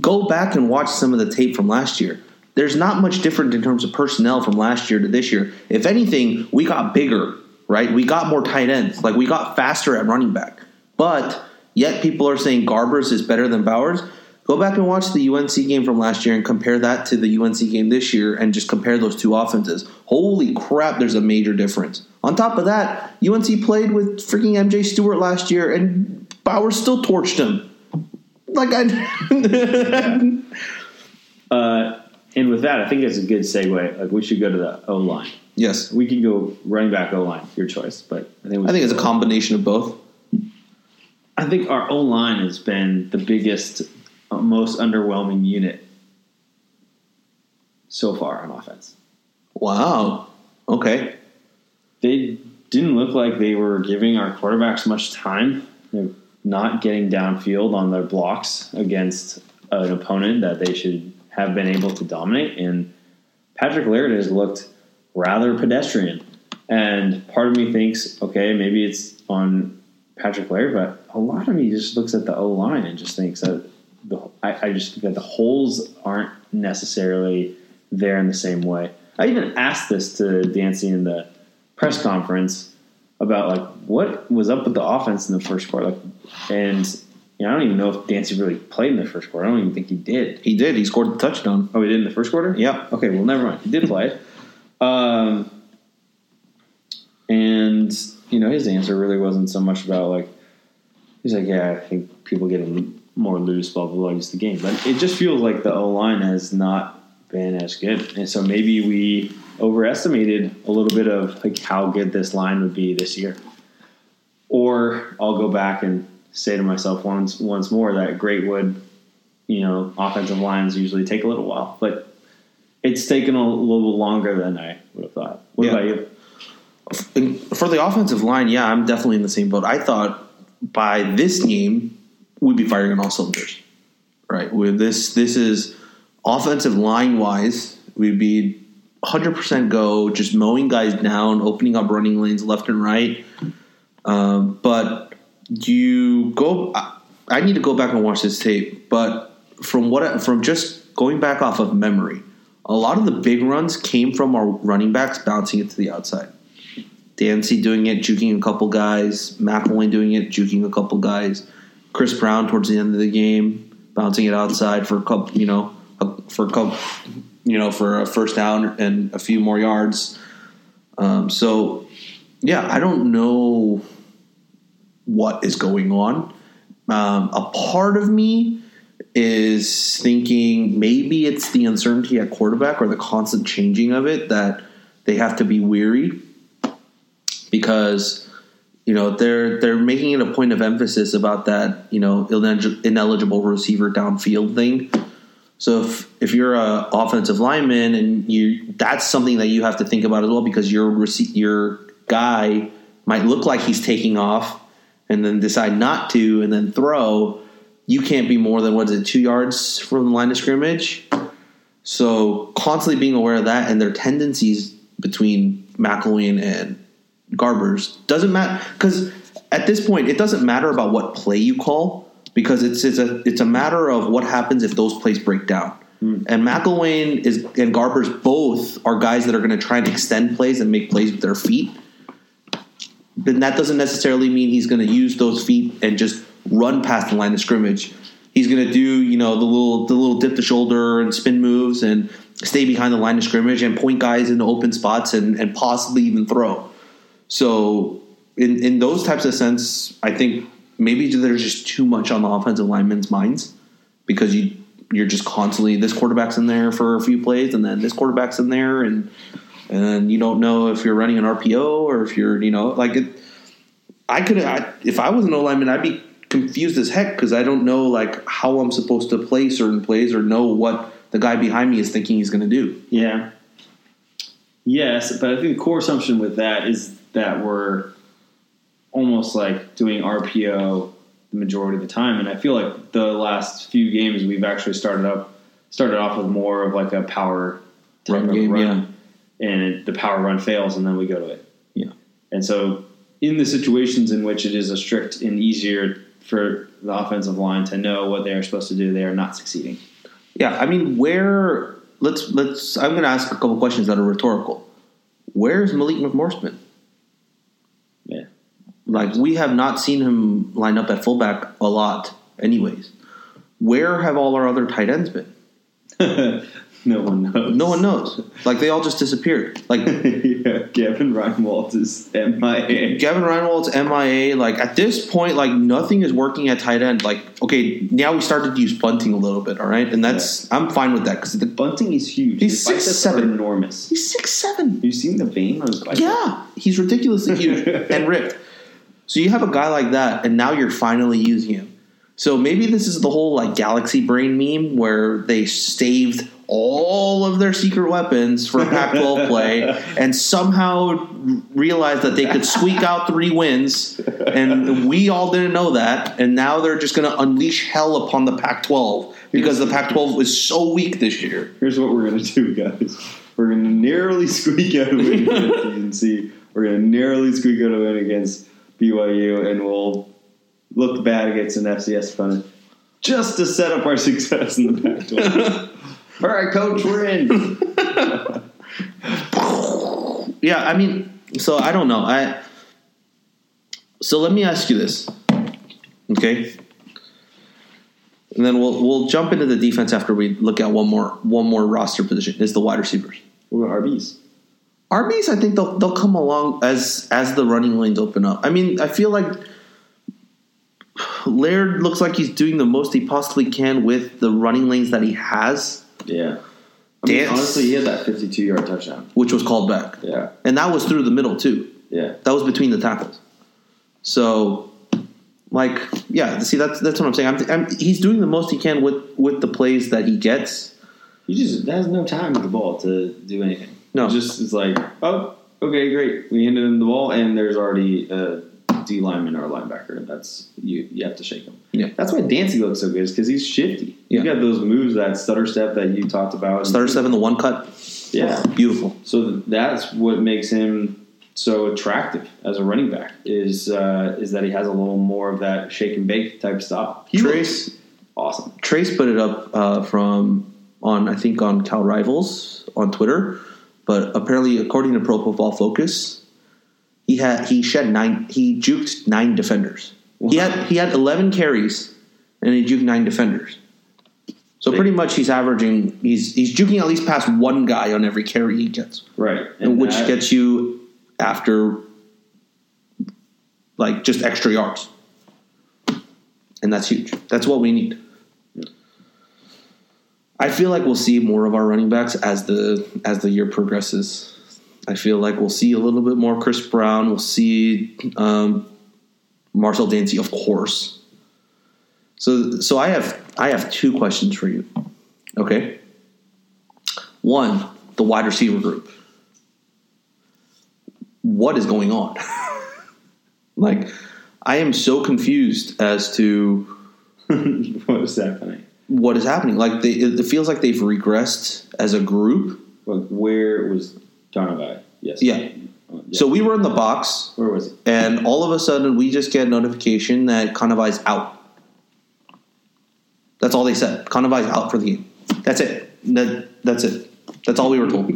go back and watch some of the tape from last year. There's not much different in terms of personnel from last year to this year. If anything, we got bigger, right? We got more tight ends. Like we got faster at running back. But yet people are saying Garbers is better than Bowers. Go back and watch the UNC game from last year and compare that to the UNC game this year and just compare those two offenses. Holy crap, there's a major difference. On top of that, UNC played with freaking MJ Stewart last year and Bowers still torched him. Like I Uh, and with that, I think it's a good segue. Like we should go to the O line. Yes. We can go running back O line, your choice. But I think we I think it's a combination of both. I think our O line has been the biggest, most underwhelming unit so far on offense. Wow. Okay. They didn't look like they were giving our quarterbacks much time. They're not getting downfield on their blocks against an opponent that they should have been able to dominate. And Patrick Laird has looked rather pedestrian. And part of me thinks, okay, maybe it's on Patrick Laird, but a lot of me just looks at the O line and just thinks that I, I just think that the holes aren't necessarily there in the same way. I even asked this to Dancy in the press conference about like what was up with the offense in the first quarter, like, and you know, I don't even know if Dancy really played in the first quarter. I don't even think he did. He did. He scored the touchdown. Oh, he did in the first quarter. Yeah. Okay, well, never mind. He did play. Um, and you know, his answer really wasn't so much about like he's like, yeah, I think people getting more loose, blah blah blah, just the game. But it just feels like the O line has not been as good, and so maybe we overestimated a little bit of like how good this line would be this year. Or I'll go back and say to myself once once more that Greatwood, you know, offensive lines usually take a little while, but it's taken a little longer than I would have thought. What Yeah. about you? For the offensive line, yeah, I'm definitely in the same boat. I thought by this game we'd be firing on all cylinders. Right. With this this is offensive line wise, we'd be 100% go, just mowing guys down, opening up running lanes left and right. Um, but you go I, I need to go back and watch this tape, but from what from just going back off of memory, a lot of the big runs came from our running backs bouncing it to the outside. Dancy doing it, juking a couple guys. McIlwain doing it, juking a couple guys. Chris Brown towards the end of the game, bouncing it outside for a couple, you know, for a couple, you know, for a first down and a few more yards. Um, so, yeah, I don't know what is going on. Um, a part of me is thinking maybe it's the uncertainty at quarterback or the constant changing of it that they have to be weary because you know they're they're making it a point of emphasis about that you know ineligible receiver downfield thing. So if if you're a offensive lineman and you that's something that you have to think about as well because your your guy might look like he's taking off and then decide not to and then throw. You can't be more than what is it two yards from the line of scrimmage. So constantly being aware of that and their tendencies between McIlwain and Garbers doesn't matter because at this point it doesn't matter about what play you call because it's it's a it's a matter of what happens if those plays break down. Hmm. And McIlwain is and Garbers both are guys that are going to try and extend plays and make plays with their feet. Then that doesn't necessarily mean he's going to use those feet and just run past the line of scrimmage. He's going to do you know the little the little dip the shoulder and spin moves and stay behind the line of scrimmage and point guys into open spots and, and possibly even throw. So in in those types of sense, I think maybe there's just too much on the offensive linemen's minds because you you're just constantly this quarterback's in there for a few plays and then this quarterback's in there and and you don't know if you're running an RPO or if you're you know like it. I could I, if I was an O lineman, I'd be confused as heck because I don't know like how I'm supposed to play certain plays or know what the guy behind me is thinking he's going to do. Yeah. Yes, but I think the core assumption with that is that we're almost like doing RPO the majority of the time, and I feel like the last few games we've actually started up started off with more of like a power type Run of game, run, and it, the power run fails, and then we go to it. Yeah. And so, in the situations in which it is a strict and easier for the offensive line to know what they are supposed to do, they are not succeeding. Yeah, I mean, where let's let's. I'm going to ask a couple questions that are rhetorical. Where's Malik McMorrisman? Yeah. Like we have not seen him line up at fullback a lot, anyways. Where have all our other tight ends been? no one knows. No one knows. Like they all just disappeared. Like yeah, Gavin Reinwald is MIA. Gavin Reinwald's MIA. Like at this point, like nothing is working at tight end. Like okay, now we started to use bunting a little bit. All right, and that's I'm fine with that because the Bunting is huge. He's six seven, enormous. he's six seven. You seen the vein on his bicep? Yeah, he's ridiculously huge and ripped. So you have a guy like that, and now you're finally using him. So maybe this is the whole like galaxy brain meme where they saved all of their secret weapons for a Pac-12 play, and somehow realized that they could squeak out three wins, and we all didn't know that, and now they're just going to unleash hell upon the Pac-12 because the Pac-12 was so weak this year. Here's what we're gonna do, guys. We're gonna narrowly squeak out a win against UNC. We're gonna narrowly squeak out a win against BYU, and we'll look bad against an FCS opponent just to set up our success in the Pac-12. All right, coach, we're in. Yeah, I mean, so I don't know. I so let me ask you this, okay? And then we'll we'll jump into the defense after we look at one more one more roster position is the wide receivers. We're RBs. RBs, I think they'll they'll come along as as the running lanes open up. I mean, I feel like Laird looks like he's doing the most he possibly can with the running lanes that he has, Yeah. I mean, Dance. honestly, he had that 52 yard touchdown. which was called back. Yeah. And that was through the middle, too. Yeah. That was between the tackles. So, like, yeah, see, that's that's what I'm saying. I'm, I'm, he's doing the most he can with, with the plays that he gets. He just has no time with the ball to do anything. No. Just it's like, oh, okay, great. We handed him the ball, and there's already a D lineman or a linebacker. That's you. You have to shake him. Yeah. That's why Dancy looks so good, is because he's shifty. Yeah. You got those moves, that stutter step that you talked about. Starter seven, the one cut. Yeah. Beautiful. So that's what makes him so attractive as a running back is uh, is that he has a little more of that shake and bake type. He Trace awesome. Trace put it up uh, from on I think on Cal Rivals on Twitter, but apparently according to Pro Football Focus, he had he shed nine he juked nine defenders. He had he had eleven carries and he juked nine defenders. So pretty much he's averaging he's he's juking at least past one guy on every carry he gets, Right. and which that- gets you after like just extra yards, and that's huge. That's what we need. I feel like we'll see more of our running backs as the as the year progresses. I feel like we'll see a little bit more Chris Brown. We'll see um, Marcel Dancy, of course. So, so I have I have two questions for you. Okay, one, the wide receiver group. What is going on? like, I am so confused as to what is happening? What is happening. Like, they, it feels like they've regressed as a group. Like where was Donovan? Yes. Yeah. Oh, So we were in the box, where was he? and all of a sudden we just get notification that Kanawai's out. That's all they said. Kanawai's out for the game. That's it. That, that's it. That's all we were told.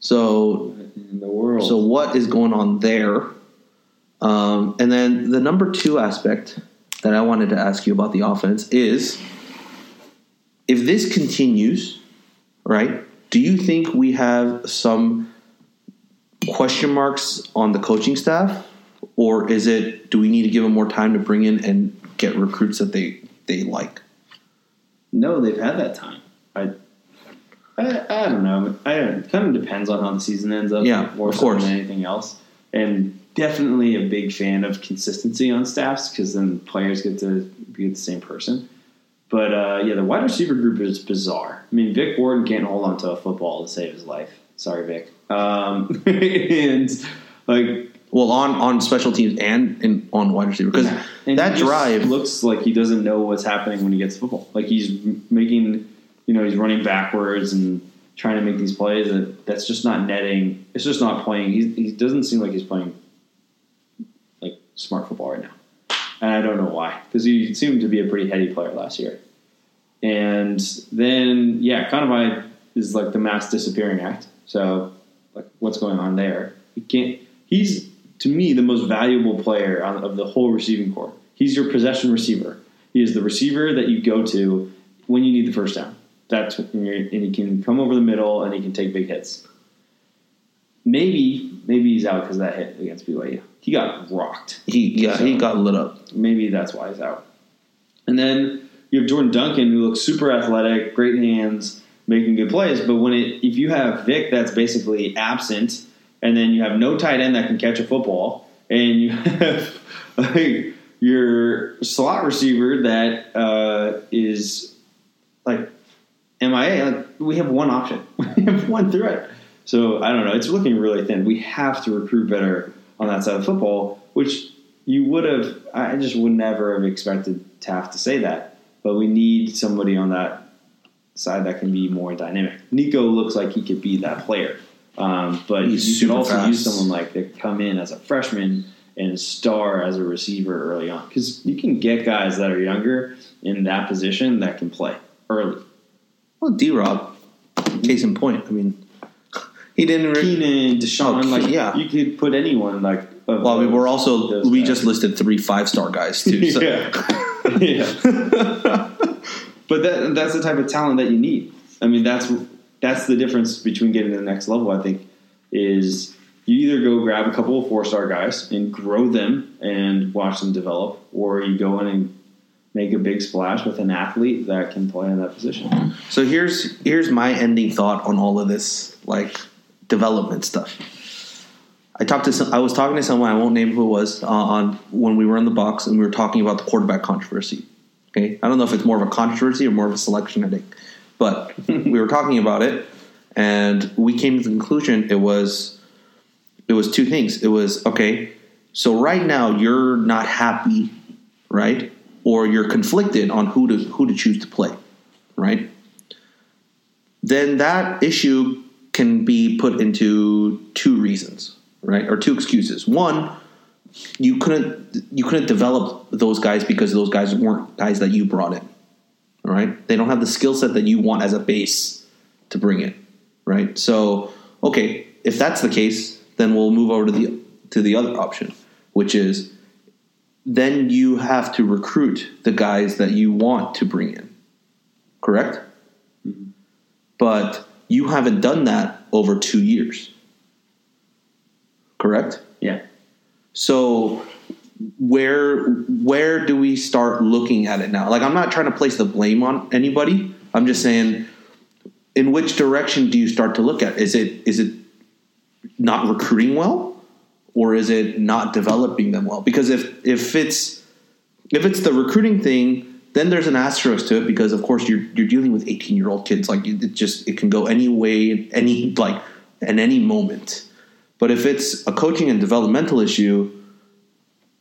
So, In the world. so what is going on there? Um, and then the number two aspect that I wanted to ask you about the offense is if this continues, right? Do you think we have some question marks on the coaching staff, or is it do we need to give them more time to bring in and get recruits that they they like? No, they've had that time. I, I, I don't know. I don't, it kind of depends on how the season ends up. Yeah, more of so course. than anything else. And definitely a big fan of consistency on staffs because then players get to be the same person. But uh, yeah, the wide receiver group is bizarre. I mean, Vic Wharton can't hold on to a football to save his life. Sorry, Vic. Um, and like Well, on on special teams and in, on wide receiver because And that drive looks like he doesn't know what's happening when he gets the football. Like he's making, you know, he's running backwards and trying to make these plays. That that's just not netting. It's just not playing. He he doesn't seem like he's playing smart football right now, and I don't know why because he seemed to be a pretty heady player last year. And then yeah, Kanawai is like the mass disappearing act. So like what's going on there? He can't. He's to me the most valuable player on, of the whole receiving core. He's your possession receiver. He is the receiver that you go to when you need the first down. That's you're, and he can come over the middle and he can take big hits. Maybe maybe he's out because of that hit against BYU. He got rocked. he yeah he got lit up. Maybe that's why he's out. And then you have Jordan Duncan, who looks super athletic, great hands, making good plays. But when it, if you have Vic, that's basically absent, and then you have no tight end that can catch a football, and you have like your slot receiver that uh, is like MIA. Like we have one option, we have one threat. So I don't know. It's looking really thin. We have to recruit better on that side of football, which you would have. I just would never have expected to have to say that. But we need somebody on that side that can be more dynamic. Nikko looks like he could be that player, um, but He's you could also fast. use someone like that come in as a freshman and star as a receiver early on because you can get guys that are younger in that position that can play early. Well, D Rob, case in point. I mean, he didn't. Re- Keenan, Deshaun, Oh, like yeah. you could put anyone like. well, we were also we guys. just listed three five star guys too. So. yeah, yeah. but that that's the type of talent that you need. I mean, that's that's the difference between getting to the next level. I think is you either go grab a couple of four star guys and grow them and watch them develop, or you go in and make a big splash with an athlete that can play in that position. So here's here's my ending thought on all of this like development stuff. I talked to some, I was talking to someone I won't name who it was uh, on when we were in the box and we were talking about the quarterback controversy. Okay, I don't know if it's more of a controversy or more of a selection headache, but we were talking about it and we came to the conclusion it was it was two things. It was okay. So right now you're not happy, right? Or you're conflicted on who to who to choose to play, right? Then that issue can be put into two reasons, right? Or two excuses. One, you couldn't you couldn't develop those guys because those guys weren't guys that you brought in. Right? They don't have the skill set that you want as a base to bring in. Right? So, okay, if that's the case, then we'll move over to the to the other option, which is then you have to recruit the guys that you want to bring in. Correct? Mm-hmm. But you haven't done that over 2 years. Correct? Yeah. So where where do we start looking at it now? Like I'm not trying to place the blame on anybody. I'm just saying in which direction do you start to look at? Is it is it not recruiting well or is it not developing them well? Because if if it's if it's the recruiting thing, then there's an asterisk to it because of course you're you're dealing with 18 year old kids. Like it just it can go any way, any like at any moment. But if it's a coaching and developmental issue,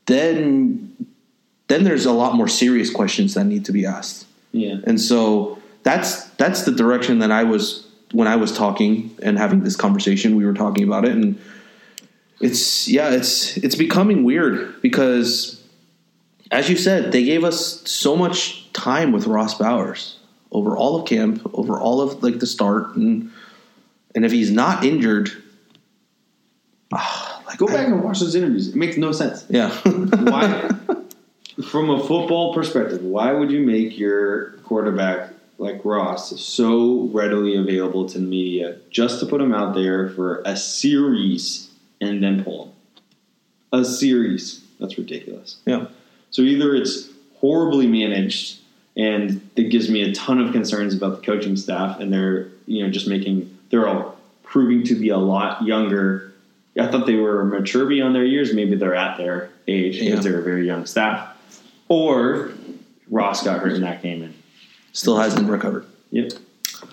then then there's a lot more serious questions that need to be asked. Yeah. And so that's that's the direction that I was when I was talking and having this conversation. We were talking about it, and it's yeah, it's it's becoming weird because, as you said, they gave us so much time with Ross Bowers over all of camp, over all of like the start, and and if he's not injured, ah, like Go I- back and watch those interviews. It makes no sense. yeah, Why, from a football perspective, why would you make your quarterback like Ross so readily available to the media just to put him out there for a series and then pull him? A series. That's ridiculous. yeah. So either it's horribly managed, and it gives me a ton of concerns about the coaching staff, and they're you know just making they're all proving to be a lot younger. I thought they were mature beyond their years. Maybe they're at their age Yeah. they're a very young staff. Or Ross got hurt in that game, and Still hasn't recovered. yep.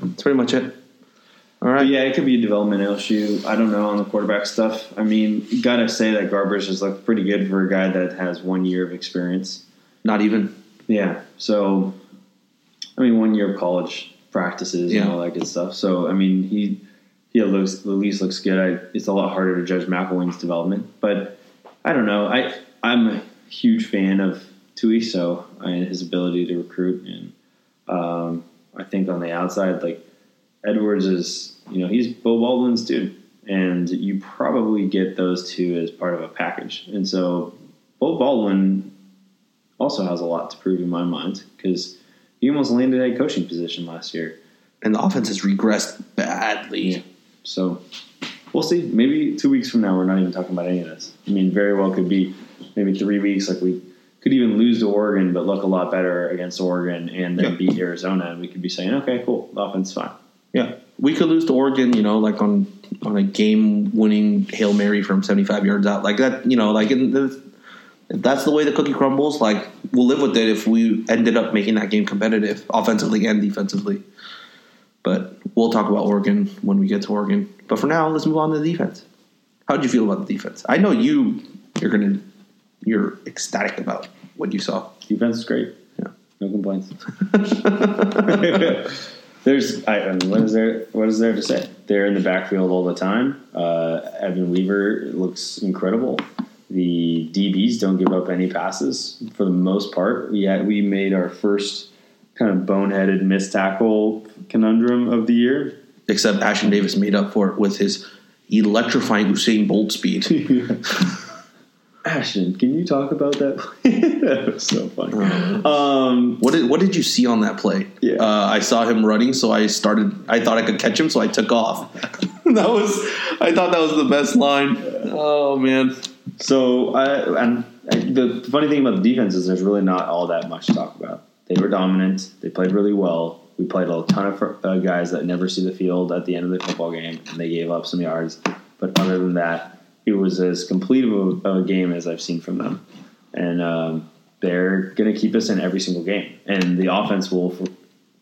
That's pretty much it. All right. But yeah, it could be a developmental issue. I don't know on the quarterback stuff. I mean, gotta say that Garbers has looked pretty good for a guy that has one year of experience. Not even. Yeah. So, I mean, one year of college practices Yeah. and all that good stuff. So, I mean, he he least, at least looks good. I, it's a lot harder to judge McIlwain's development, but I don't know. I I'm a huge fan of Tui, so and his ability to recruit, and um, I think on the outside, like Edwards is, you know, he's Beau Baldwin's dude, and you probably get those two as part of a package, and so Bo Baldwin also has a lot to prove in my mind because he almost landed a coaching position last year. And the offense has regressed badly. So we'll see. Maybe two weeks from now, we're not even talking about any of this. I mean, very well could be maybe three weeks. Like we could even lose to Oregon, but look a lot better against Oregon, and then Yeah. beat Arizona, and we could be saying, okay, cool, the offense is fine. Yeah. We could lose to Oregon, you know, like on on a game winning Hail Mary from 75 yards out. Like that, you know, like in the, if that's the way the cookie crumbles, like we'll live with it if we ended up making that game competitive offensively and defensively. But we'll talk about Oregon when we get to Oregon. But for now, let's move on to the defense. How did you feel about the defense? I know you you're gonna you're ecstatic about what you saw. Defense is great. Yeah. No complaints. There's, I, mean, what is there? What is there to say? They're in the backfield all the time. Uh, Evan Weaver looks incredible. The DBs don't give up any passes for the most part. We had, we made our first kind of boneheaded missed tackle conundrum of the year. Except Ashtyn Davis made up for it with his electrifying Usain Bolt speed. Ashtyn, can you talk about that? that was so funny. Um, What did what did you see on that play? Yeah. Uh, I saw him running, so I started. I thought I could catch him, so I took off. that was. I thought that was the best line. Oh man. So, I, and the funny thing about the defense is there's really not all that much to talk about. They were dominant. They played really well. We played a ton of uh, guys that never see the field at the end of the football game, and they gave up some yards. But other than that, it was as complete of a, of a game as I've seen from them. And um, they're going to keep us in every single game. And the offense will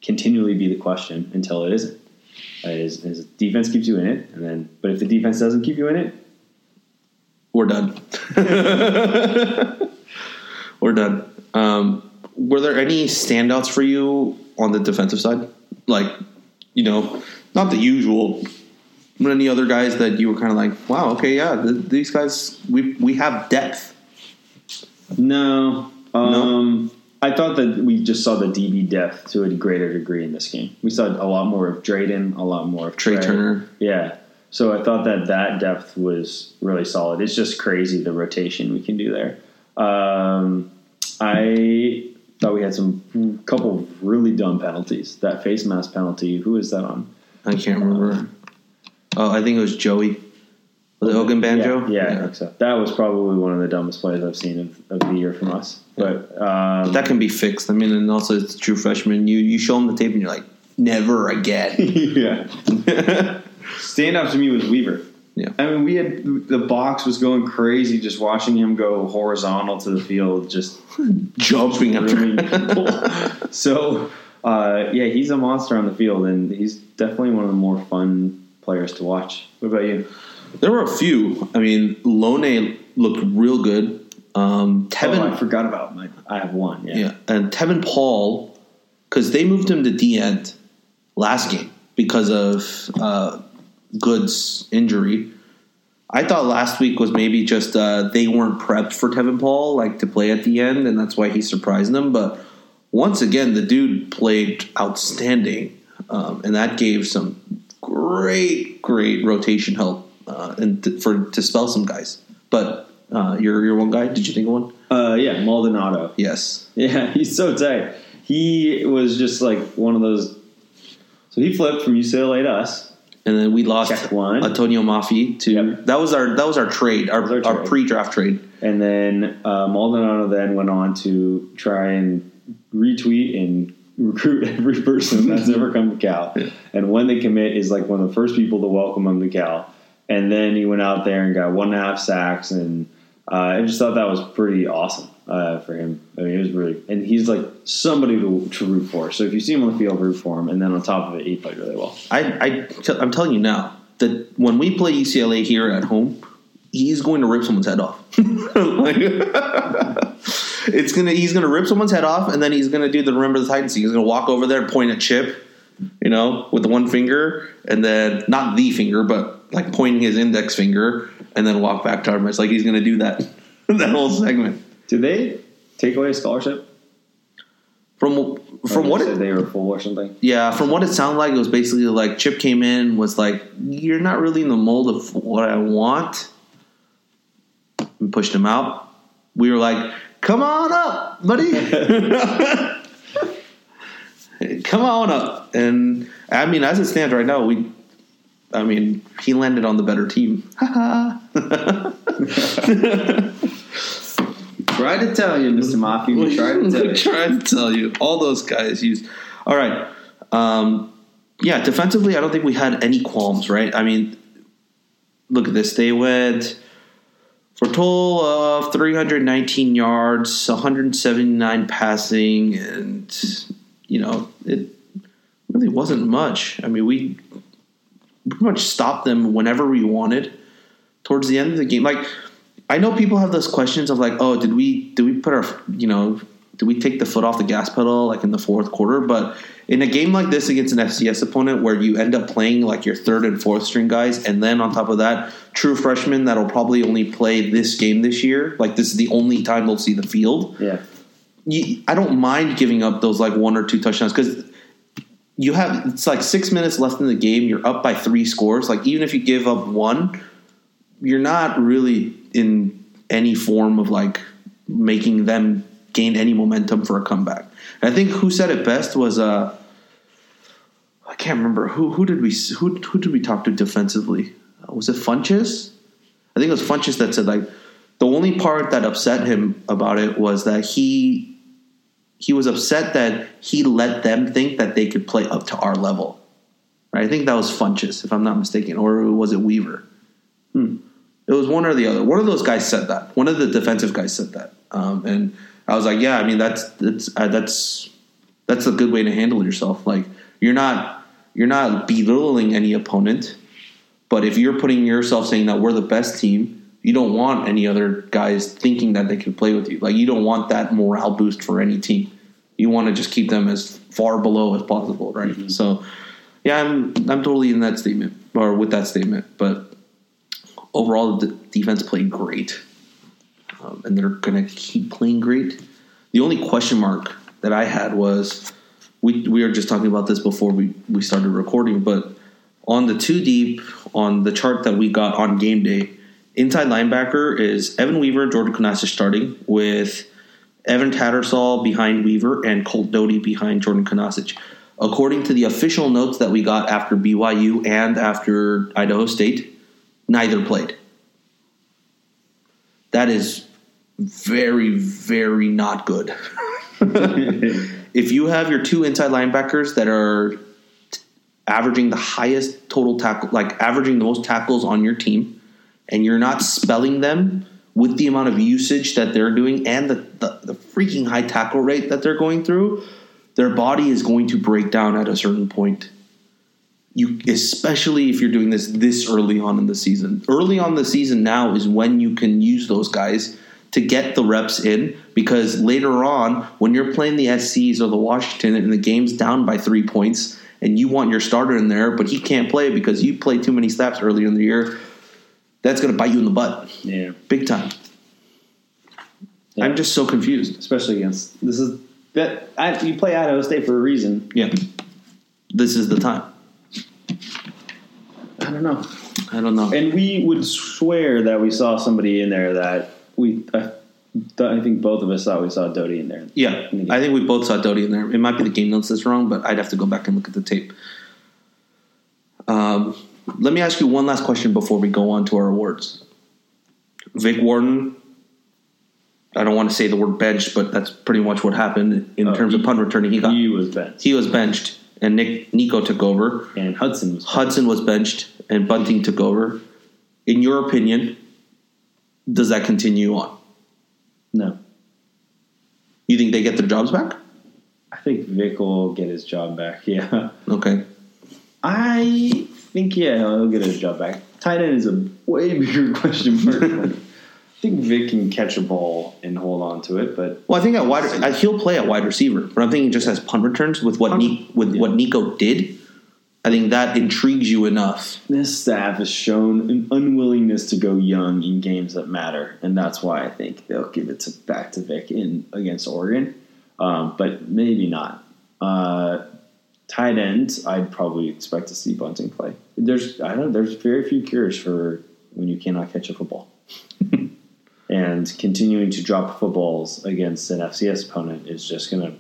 continually be the question until it isn't. Is, is defense keeps you in it, and then but if the defense doesn't keep you in it, we're done. we're done. Um, were there any standouts for you on the defensive side? Like, you know, not the usual. Any other guys that you were kind of like, wow, okay, yeah, th- these guys, we we have depth. No, um, no? I thought that we just saw the DB depth to a greater degree in this game. We saw a lot more of Drayden, a lot more of Trey Trey. Turner. Yeah. So I thought that that depth was really solid. It's just crazy the rotation we can do there. Um, I thought we had some couple really dumb penalties. That face mask penalty. Who is that on? I can't remember. Oh, I think it was Joey. Was it Ogunbanjo? Yeah, yeah, yeah, I think so. That was probably one of the dumbest plays I've seen of, of the year from us. But um, that can be fixed. I mean, and also it's a true freshman. You you show them the tape and you're like, never again. yeah. Stand up to me was Weaver. Yeah. I mean, we had the box was going crazy just watching him go horizontal to the field, just jumping people. so, uh, yeah, he's a monster on the field, and he's definitely one of the more fun players to watch. What about you? There were a few. I mean, Lone looked real good. Um, Tevin, oh, I forgot about my. I have one. Yeah, yeah. and Tevin Paul, because they moved him to D end last game because of uh, Goode's injury. I thought last week was maybe just uh, they weren't prepped for Tevin Paul like to play at the end, and that's why he surprised them. But once again, the dude played outstanding, um, and that gave some great, great rotation help uh, and th- for to spell some guys. But uh, your your one guy, did you think of one? Uh, yeah, Maldonado. Yes. Yeah, he's so tight. He was just like one of those. So he flipped from UCLA to us, and then we lost one. Antonio Mafi to yep. that was our that was our trade, our, our, our pre-draft trade. And then uh, Maldonado then went on to try and retweet and recruit every person that's ever come to Cal. Yeah. And when they commit is like one of the first people to welcome him to Cal. And then he went out there and got one and a half sacks, and uh, I just thought that was pretty awesome uh, for him. I mean, it was really, and he's like somebody to, to root for. So if you see him on the field, root for him, and then on top of it, he played really well. I, I I'm telling you now that when we play UCLA here at home, he's going to rip someone's head off. like, it's gonna he's gonna rip someone's head off, and then he's gonna do the remember the Titans. He's gonna walk over there point at Chip, you know, with the one finger, and then not the finger, but like pointing his index finger and then walk back to him. It's like he's going to do that that whole segment. Did they take away a scholarship? From from what it, they were full or something. Yeah, from what it sounded like, it was basically like Chip came in was like, "You're not really in the mold of what I want," and pushed him out. We were like, "Come on up, buddy." Come on up, and I mean, as it stands right now, we I mean, he landed on the better team. Try to tell you, Mr. Mafi. We tried to tell you. tried to tell you. All those guys used. All right. Um, yeah, defensively, I don't think we had any qualms, right? I mean, look at this. They went for a total of 319 yards, 179 passing, and, you know, it really wasn't much. I mean, we pretty much stopped them whenever we wanted towards the end of the game. Like I know people have those questions of like, oh, did we did we put our you know did we take the foot off the gas pedal like in the fourth quarter? But in a game like this against an FCS opponent where you end up playing like your third and fourth string guys, and then on top of that, true freshmen that'll probably only play this game this year, like this is the only time they'll see the field. Yeah. You, I don't mind giving up those like one or two touchdowns because you have it's like six minutes left in the game. You're up by three scores. Like even if you give up one, you're not really in any form of like making them gain any momentum for a comeback. And I think who said it best was uh I can't remember who who did we who who did we talk to defensively? Uh, was it Funches? I think it was Funches that said like the only part that upset him about it was that he he was upset that he let them think that they could play up to our level. Right? I think that was Funches, if I'm not mistaken, or was it Weaver? Hmm. It was one or the other. One of those guys said that. One of the defensive guys said that, um, and I was like, "Yeah, I mean that's that's uh, that's that's a good way to handle yourself. Like you're not you're not belittling any opponent, but if you're putting yourself saying that we're the best team, you don't want any other guys thinking that they can play with you. Like you don't want that morale boost for any team. You want to just keep them as far below as possible, right? Mm-hmm. So, yeah, I'm I'm totally in that statement or with that statement, but overall, the defense played great, um, and they're going to keep playing great. The only question mark that I had was we we were just talking about this before we we started recording, but on the two deep on the chart that we got on game day, inside linebacker is Evan Weaver, Jordan Kunaszyk starting with Evan Tattersall behind Weaver and Colt Doty behind Jordan Kunaszyk. According to the official notes that we got after BYU and after Idaho State, neither played. That is very, very not good. if you have your two inside linebackers that are averaging the highest total tackle, like averaging the most tackles on your team, and you're not spelling them with the amount of usage that they're doing and the, the, the freaking high tackle rate that they're going through, their body is going to break down at a certain point you especially if you're doing this this early on in the season. Early on the season now is when you can use those guys to get the reps in because later on when you're playing the SCs or the Washington and the game's down by 3 points and you want your starter in there but he can't play because you played too many snaps earlier in the year, that's going to bite you in the butt. Yeah. Big time. Yeah. I'm just so confused, especially against this is that I, you play Idaho State for a reason. Yeah. This is the time. I don't know. I don't know. And we would swear that we saw somebody in there that we. Uh, I think both of us thought we saw Doty in there. Yeah, I think we both saw Doty in there. It might be the game notes that's wrong, but I'd have to go back and look at the tape. Um, let me ask you one last question before we go on to our awards. Vic Wharton, I don't want to say the word benched, but that's pretty much what happened in oh, terms he, of punt returning. He got he was benched. He was benched and Nick Nikko took over. And Hudson was benched. Hudson was benched and Bunting took over. In your opinion, does that continue on? No. You think they get their jobs back? I think Vic will get his job back. Yeah. Okay. I think yeah, he'll get his job back. Tight end is a way bigger question mark. I think Vic can catch a ball and hold on to it, but well, I think at wide he'll play at wide receiver, but I'm thinking just as punt returns with what with yeah. what Nikko did. I think that intrigues you enough. This staff has shown an unwillingness to go young in games that matter, and that's why I think they'll give it to, back to Vic in against Oregon, um, but maybe not. Uh, tight ends, I'd probably expect to see Bunting play. There's I don't. There's very few cures for when you cannot catch a football. and continuing to drop footballs against an FCS opponent is just going to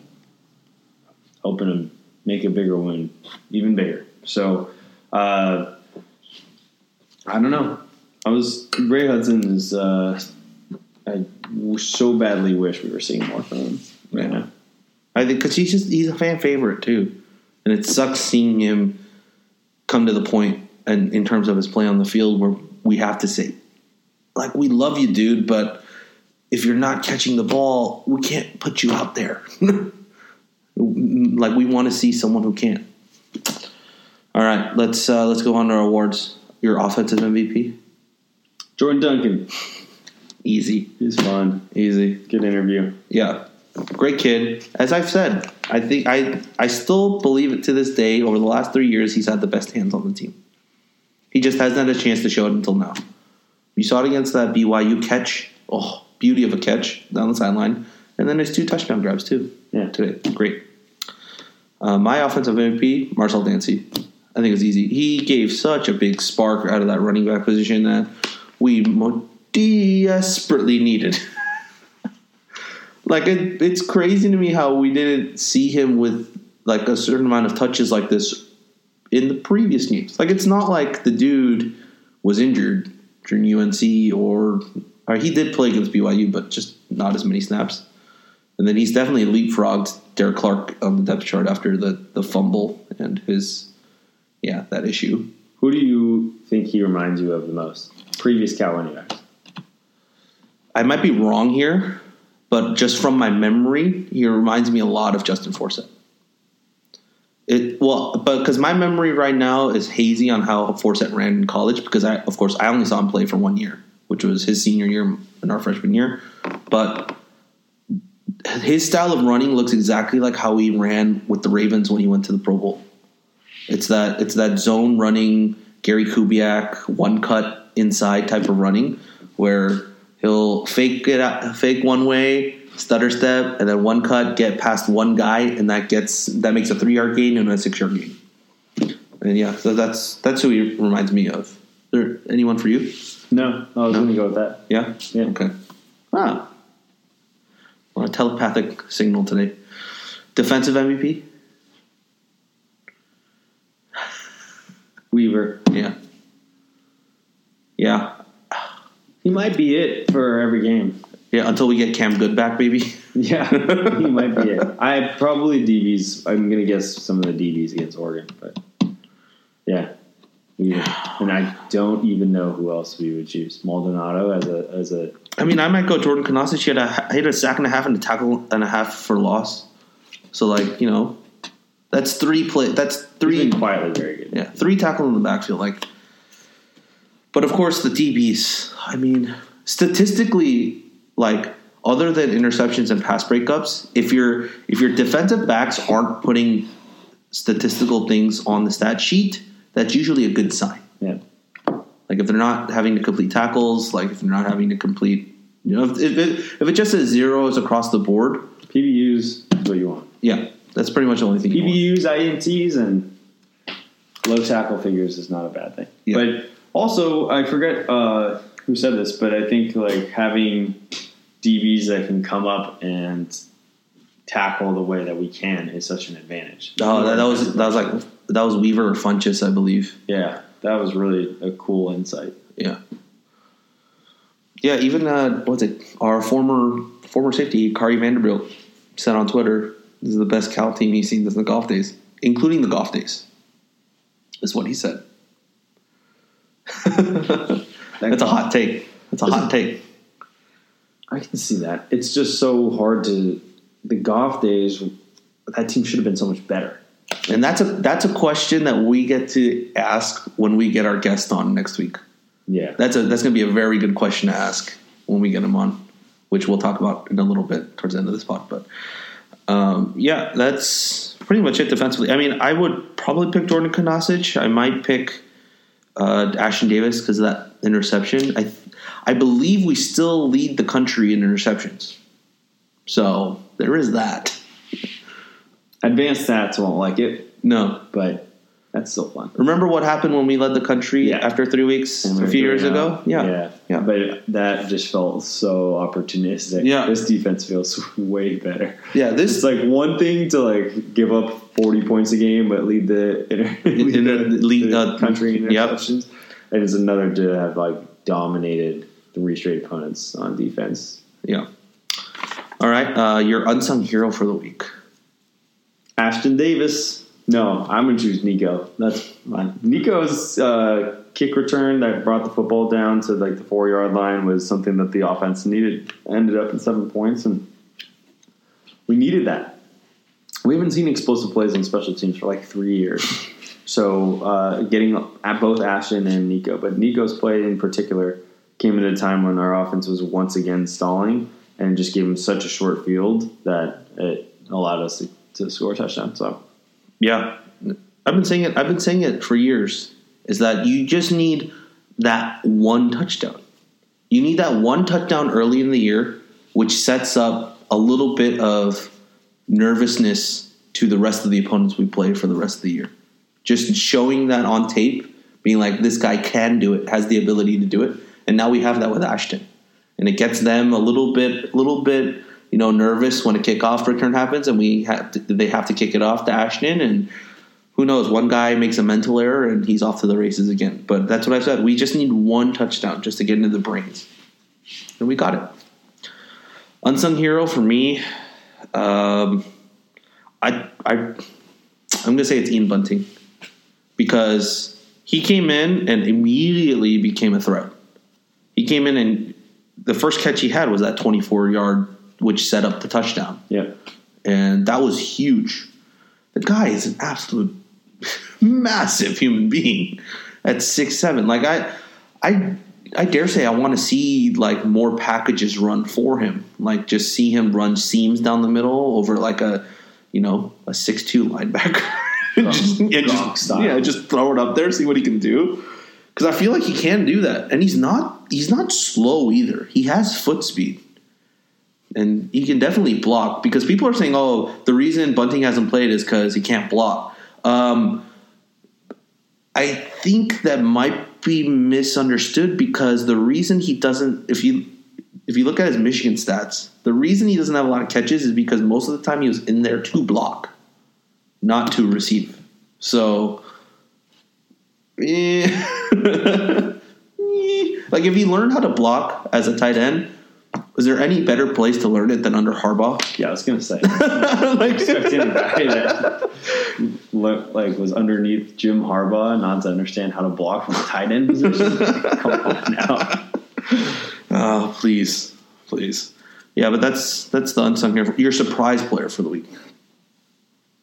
open and make a bigger wound even bigger. So, uh, I don't know. I was Ray Hudson is. Uh, I so badly wish we were seeing more from him right now. I think because he's just he's a fan favorite too, and it sucks seeing him come to the point and in terms of his play on the field where we have to say like we love you, dude, but if you're not catching the ball, we can't put you out there. like we want to see someone who can't. All right, let's uh, let's go on to our awards. Your offensive MVP, Jordan Duncan. Easy. He's fun. Easy. Good interview. Yeah. Great kid. As I've said, I think I I still believe it to this day. Over the last three years, he's had the best hands on the team. He just hasn't had a chance to show it until now. You saw it against that BYU catch. Oh, beauty of a catch down the sideline. And then his two touchdown grabs, too. Yeah, today. Great. Uh, my offensive MVP, Marcel Dancy. I think it's easy. He gave such a big spark out of that running back position that we desperately needed. like, it, it's crazy to me how we didn't see him with like a certain amount of touches like this in the previous games. Like it's not like the dude was injured during UNC or or he did play against BYU, but just not as many snaps. And then he's definitely leapfrogged Derek Clark on the depth chart after the the fumble and his yeah that issue. Who do you think he reminds you of the most? Previous Cal running backs. I might be wrong here, but just from my memory, he reminds me a lot of Justin Forsett. It well, but because my memory right now is hazy on how Forsett ran in college, because I, of course, I only saw him play for one year, which was his senior year and our freshman year. But his style of running looks exactly like how he ran with the Ravens when he went to the Pro Bowl. It's that it's that zone running, Gary Kubiak one cut inside type of running, where he'll fake it out, fake one way, stutter step, and then one cut, get past one guy, and that gets that makes a three yard gain and a six yard gain. And yeah, so that's that's who he reminds me of. Is there anyone for you? No, I was No? going to go with that. Yeah. Yeah. Okay. Ah. On a telepathic signal today. Defensive MVP. Weaver. Yeah. Yeah. He might be it for every game. Yeah. Until we get Cam Goode back, baby. Yeah, he might be it. I probably DBs. I'm gonna guess some of the DBs against Oregon, but yeah, Weaver. and I don't even know who else we would choose. Maldonado as a as a I mean, I might go Jordan Kunaszyk. He had a he had a sack and a half and a tackle and a half for loss. So like you know, that's three play. That's he's three. been quietly very good. Yeah, three tackle in the backfield. Like, but of course the DBs. I mean, statistically, like other than interceptions and pass breakups, if your if your defensive backs aren't putting statistical things on the stat sheet, that's usually a good sign. Yeah. Like if they're not having to complete tackles, like if they're not having to complete, you know, if, if it if it just says zeros across the board, PBUs is what you want. yeah, that's pretty much the only thing. you want. PBUs, INTs, and low tackle figures is not a bad thing. Yeah. But also, I forget uh, who said this, but I think like having DBs that can come up and tackle the way that we can is such an advantage. Oh, that, that was that was like that was Weaver or Funchess, I believe. yeah, that was really a cool insight. Yeah. Yeah, even uh, what's it? Our former former safety, Kari Vanderbilt, said on Twitter, "This is the best Cal team he's seen since the Goff days, including the Goff days." Is what he said. That's a hot take. That's a hot take. I can see that. It's just so hard to the Goff days. That team should have been so much better. And that's a that's a question that we get to ask when we get our guest on next week. Yeah, That's a that's going to be a very good question to ask when we get him on, which we'll talk about in a little bit towards the end of this pod. But um, yeah, that's pretty much it defensively. I mean, I would probably pick Jordan Kunaszyk. I might pick uh, Ashtyn Davis because of that interception. I I believe we still lead the country in interceptions, so there is that. advanced stats won't like it, No, but that's so fun. remember what happened when we led the country Yeah. after three weeks a few years ago? Yeah, yeah, Yeah. But that just felt so opportunistic. Yeah. this defense feels way better. yeah. This is like one thing to like give up forty points a game, but lead the lead In the the, lead, the uh, country in yep. and it's another to have like dominated three straight opponents on defense. Yeah. All right. Uh, your unsung hero for the week. Ashtyn Davis. No, I'm gonna choose Nikko. That's fine. Nikko's uh, kick return that brought the football down to like the four yard line was something that the offense needed. Ended up in seven points, and we needed that. We haven't seen explosive plays on special teams for like three years. So uh, getting at both Ashtyn and Nikko, but Nikko's play in particular came at a time when our offense was once again stalling, and just gave him such a short field that it allowed us to, to score a touchdown. So Yeah. I've been saying it. I've been saying it for years. Is that you just need that one touchdown. You need that one touchdown early in the year, which sets up a little bit of nervousness to the rest of the opponents we play for the rest of the year. Just showing that on tape, being like, this guy can do it, has the ability to do it, and now we have that with Ashtyn, and it gets them a little bit, little bit, you know, nervous when a kickoff return happens, and we have to, they have to kick it off to Ashtyn, and who knows? One guy makes a mental error and he's off to the races again. But that's what I said. We just need one touchdown just to get into the brains, and we got it. Unsung hero for me, um, I I I'm gonna say it's Ian Bunting because he came in and immediately became a threat. He came in and the first catch he had was that 24 yard, which set up the touchdown, Yeah. and that was huge. The guy is an absolute massive human being at six seven. Like I, I, I dare say I want to see like more packages run for him. Like just see him run seams down the middle over like a, you know, a six two linebacker. just, yeah, just, yeah, just throw it up there, see what he can do. Because I feel like he can do that, and he's not. He's not slow either. He has foot speed and he can definitely block because people are saying, "Oh, the reason Bunting hasn't played is because he can't block." Um, I think that might be misunderstood because the reason he doesn't, if you if you look at his Michigan stats, the reason he doesn't have a lot of catches is because most of the time he was in there to block, not to receive. So, eh. like if he learned how to block as a tight end, was there any better place to learn it than under Harbaugh? Yeah, I was gonna say. like, expecting a guy that like was underneath Jim Harbaugh not to understand how to block from a tight end position. Come on now. oh, please, please, yeah. But that's that's the unsung hero. Your surprise player for the week.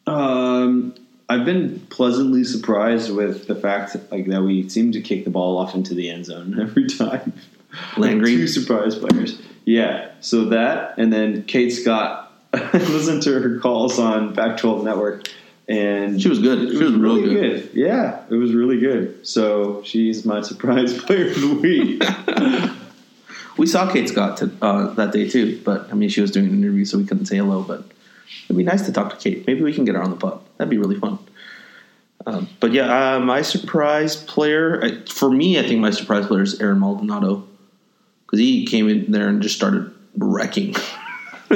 Um, I've been pleasantly surprised with the fact like that we seem to kick the ball off into the end zone every time. Landry? two surprise players. Yeah, so that and then Kate Scott. I listened to her calls on Pac-12 Network, and She was good. She was really good. Yeah, it was really good. So she's my surprise player of the week. We saw Kate Scott to, uh, that day too, but I mean, she was doing an interview, so we couldn't say hello. But it'd be nice to talk to Kate. Maybe we can get her on the pod. That'd be really fun. Um, but yeah, uh, my surprise player I, for me, I think my surprise player is Aaron Maldonado because he came in there and just started wrecking.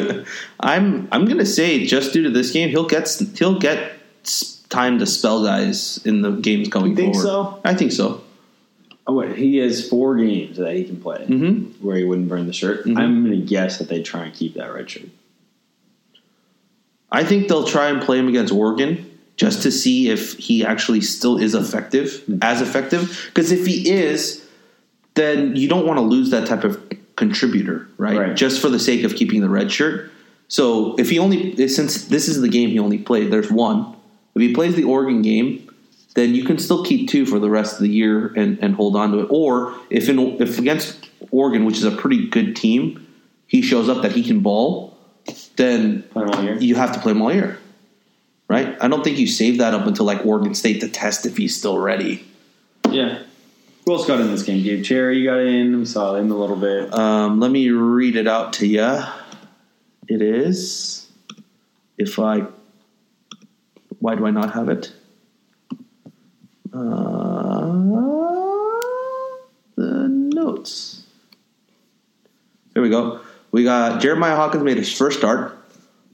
I'm I'm gonna say just due to this game, he'll get he'll get time to spell guys in the games going You think forward. so? I think so. oh, wait, he has four games that he can play Mm-hmm. where he wouldn't burn the shirt. Mhm. I'm going to guess that they try and keep that red shirt. I think they'll try and play him against Oregon just to see if he actually still is effective, as effective. Because if he is, then you don't want to lose that type of contributor, right? Right. Just for the sake of keeping the red shirt. So if he only, since this is the game he only played, there's one. If he plays the Oregon game, then you can still keep two for the rest of the year and, and hold on to it. Or if in, if against Oregon, which is a pretty good team, he shows up that he can ball, then Play all year. you have to play him all year, right? I don't think you save that up until like Oregon State to test if he's still ready. Yeah. Who else got in this game? Gabe Cherry got in. We saw him a little bit. Um, let me read it out to you. It is if I. Why do I not have it? Uh, the notes. There we go. We got Jeremiah Hawkins made his first start.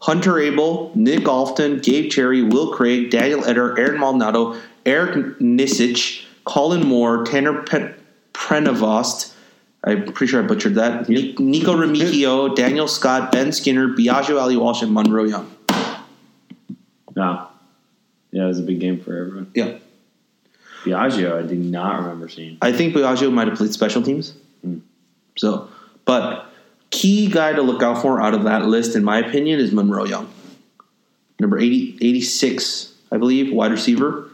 Hunter Abel, Nick Alftin, Gabe Cherry, Will Craig, Daniel Eder, Aaron Maldonado, Eric Nisich, Colin Moore, Tanner Pe- Prenavost. I'm pretty sure I butchered that. Ni- Nikko Remigio, Daniel Scott, Ben Skinner, Biaggio Ali Walsh, and Monroe Young. No. Yeah, it was a big game for everyone. Yeah. Biaggio, I did not remember seeing. I think Biaggio might have played special teams. Hmm. So, but key guy to look out for out of that list, in my opinion, is Monroe Young. Number 80, 86, I believe, wide receiver.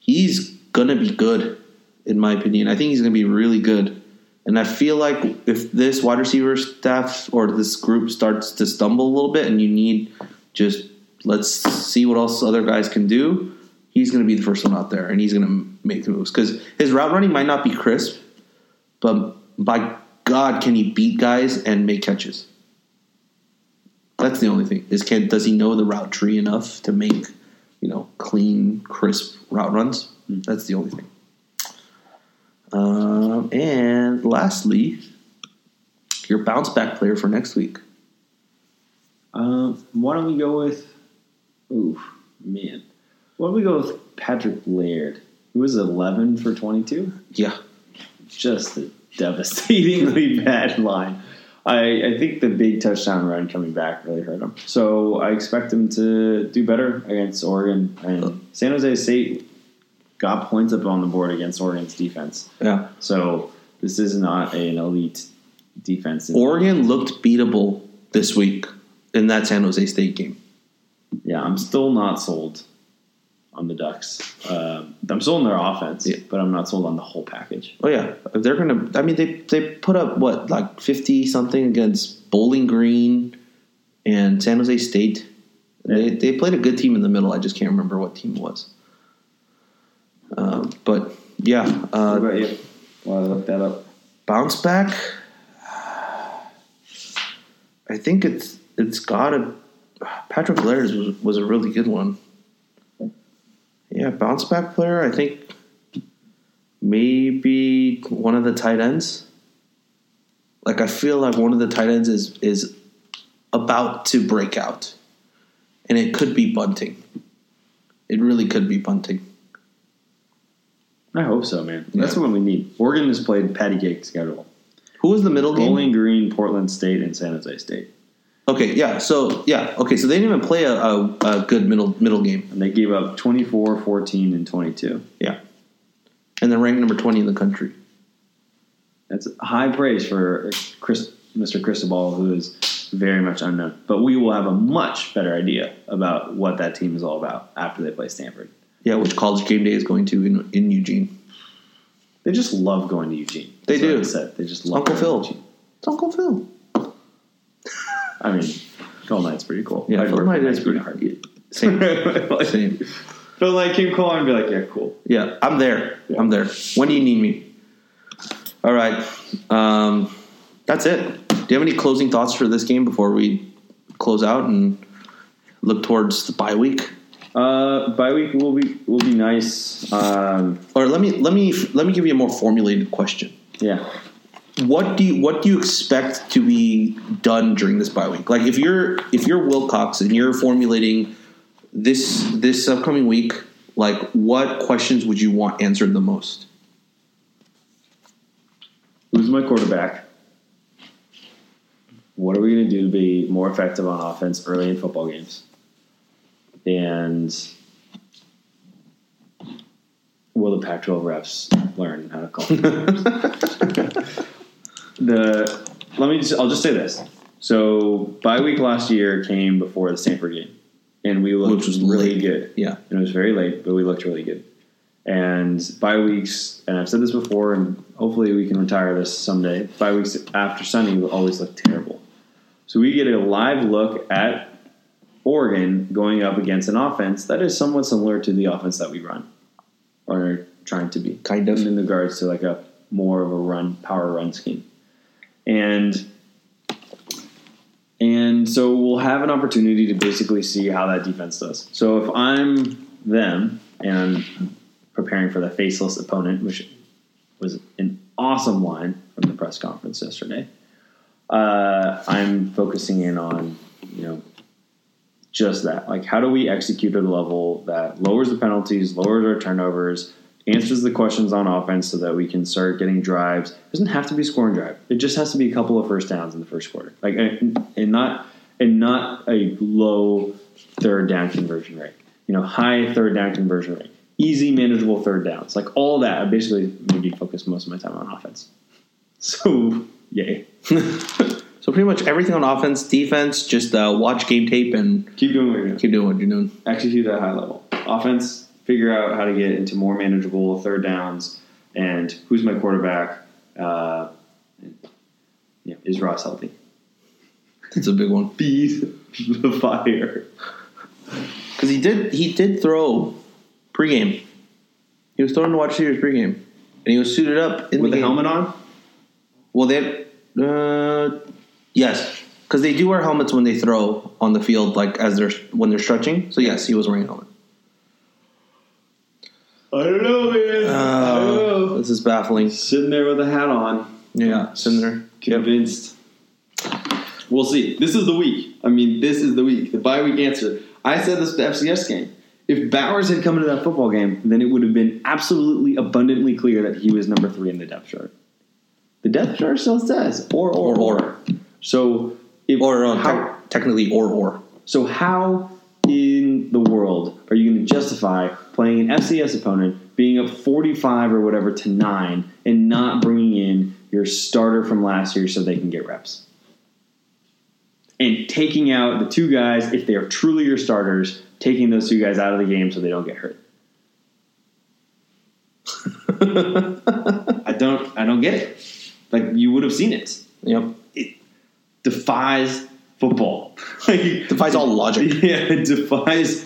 He's going to be good, in my opinion. I think he's going to be really good. And I feel like if this wide receiver staff or this group starts to stumble a little bit and you need just let's see what else other guys can do, he's going to be the first one out there and he's going to make the moves. Because his route running might not be crisp, but by God, can he beat guys and make catches? That's the only thing. Is can does he know the route tree enough to make you know clean, crisp route runs? That's the only thing. Um, and lastly, your bounce back player for next week. Um, why don't we go with? Ooh, man. Why don't we go with Patrick Laird, who was 11 for 22. Yeah. Just a devastatingly bad line. I, I think the big touchdown run coming back really hurt him. So I expect him to do better against Oregon. And San Jose State got points up on the board against Oregon's defense. Yeah. So this is not an elite defense. Oregon looked beatable this week in that San Jose State game. Yeah, I'm still not sold on the Ducks. Uh, I'm sold on their offense, Yeah. but I'm not sold on the whole package. Oh yeah, they're gonna. I mean, they they put up what like fifty something against Bowling Green and San Jose State. They they played a good team in the middle. I just can't remember what team it was. Um, but yeah, What uh, about you? I looked that up. bounce back. I think it's it's got a Patrick Laird was was a really good one. Yeah, bounce back player. I think maybe one of the tight ends. Like I feel like one of the tight ends is is about to break out, and it could be Bunting. It really could be Bunting. I hope so, man. That's the one we need. Oregon has played patty cake schedule. Who was the middle game? Bowling Green, Portland State, and San Jose State. Okay, yeah. So yeah, okay. So they didn't even play a, a, a good middle middle game. And they gave up 24, 14, and 22. Yeah, and they're ranked number twenty in the country. That's high praise for Chris, Mr. Cristobal, who is very much unknown. But we will have a much better idea about what that team is all about after they play Stanford. Yeah, which college game day is going to in in Eugene. They just love going to Eugene. They do. I said. They just love Uncle Phil. Eugene. It's Uncle Phil. I mean, Phil Knight's pretty cool. Yeah, Phil Knight is pretty a heartbeat. Same, Like, same. Phil Knight came calling and be like, yeah, cool. Yeah, I'm there. I'm there. When do you need me? All right. Um, that's it. Do you have any closing thoughts for this game before we close out and look towards the bye week? Uh, bye week will be will be nice. Um, Or let me let me let me give you a more formulated question. yeah, what do you what do you expect to be done during this bye week? Like if you're if you're Wilcox and you're formulating this this upcoming week, like what questions would you want answered the most? who's my quarterback? What are we going to do to be more effective on offense early in football games? And will the Pac-12 refs learn how to call? the let me just I'll just say this. So bye week last year came before the Stanford game, and we looked Which was really late. good. Yeah. and it was very late, but we looked really good. And bye weeks, and I've said this before, and hopefully we can retire this someday. Bye weeks after Sunday will always look terrible. So we get a live look at Oregon going up against an offense that is somewhat similar to the offense that we run, or are trying to be, Kind of. in regards to like a more of a run power run scheme, and and so we'll have an opportunity to basically see how that defense does. So if I'm them and I'm preparing for the faceless opponent, which was an awesome line from the press conference yesterday, uh, I'm focusing in on you know just that. Like, how do we execute at a level that lowers the penalties, lowers our turnovers, answers the questions on offense so that we can start getting drives? It doesn't have to be scoring drive. It just has to be a couple of first downs in the first quarter. Like, and, and not and not a low third down conversion rate. You know, high third down conversion rate, easy, manageable third downs. Like all that, I basically maybe focus most of my time on offense. So, yay. So pretty much everything on offense, defense, just uh, watch game tape and Keep doing what you're doing. keep doing what you're doing. execute at a high level. Offense, figure out how to get into more manageable third downs, and who's my quarterback? Uh, yeah, is Ross healthy? It's a big one Beat the fire. because he did he did throw pregame. He was throwing to watch Series pregame, and he was suited up in With the the helmet on? Well, they uh, yes, because they do wear helmets when they throw on the field, like as they're when they're stretching. So yes, he was wearing a helmet. I don't know, man. Uh, I don't know. This is baffling. Sitting there with a hat on, Yeah, sitting there. convinced. We'll see. This is the week. I mean, this is the week. The bye week answer. I said this to the FCS game. if Bowers had come into that football game, then it would have been absolutely abundantly clear that he was number three in the depth chart. The depth chart still says or or Or, or. So if Or how, tec- technically, or or. so how in the world are you going to justify playing an FCS opponent being up 45 or whatever to 9 and not bringing in your starter from last year so they can get reps? And taking out the two guys, if they are truly your starters, taking those two guys out of the game so they don't get hurt. I don't I don't get it. Like you would have seen it. Yep. Defies football. Like, Defies all logic. yeah, it defies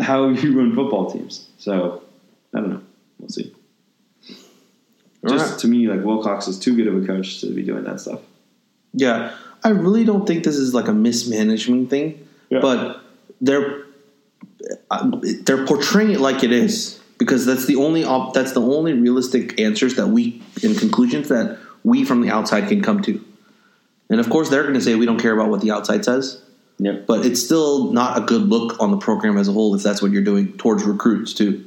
how you run football teams. So I don't know. We'll see. Just Alright. to me, like Wilcox is too good of a coach to be doing that stuff. Yeah, I really don't think this is like a mismanagement thing, Yeah. but they're they're portraying it like it is because that's the only op- that's the only realistic answers that we and conclusions that we from the outside can come to. And of course, they're going to say we don't care about what the outside says, Yep. but it's still not a good look on the program as a whole if that's what you're doing towards recruits too.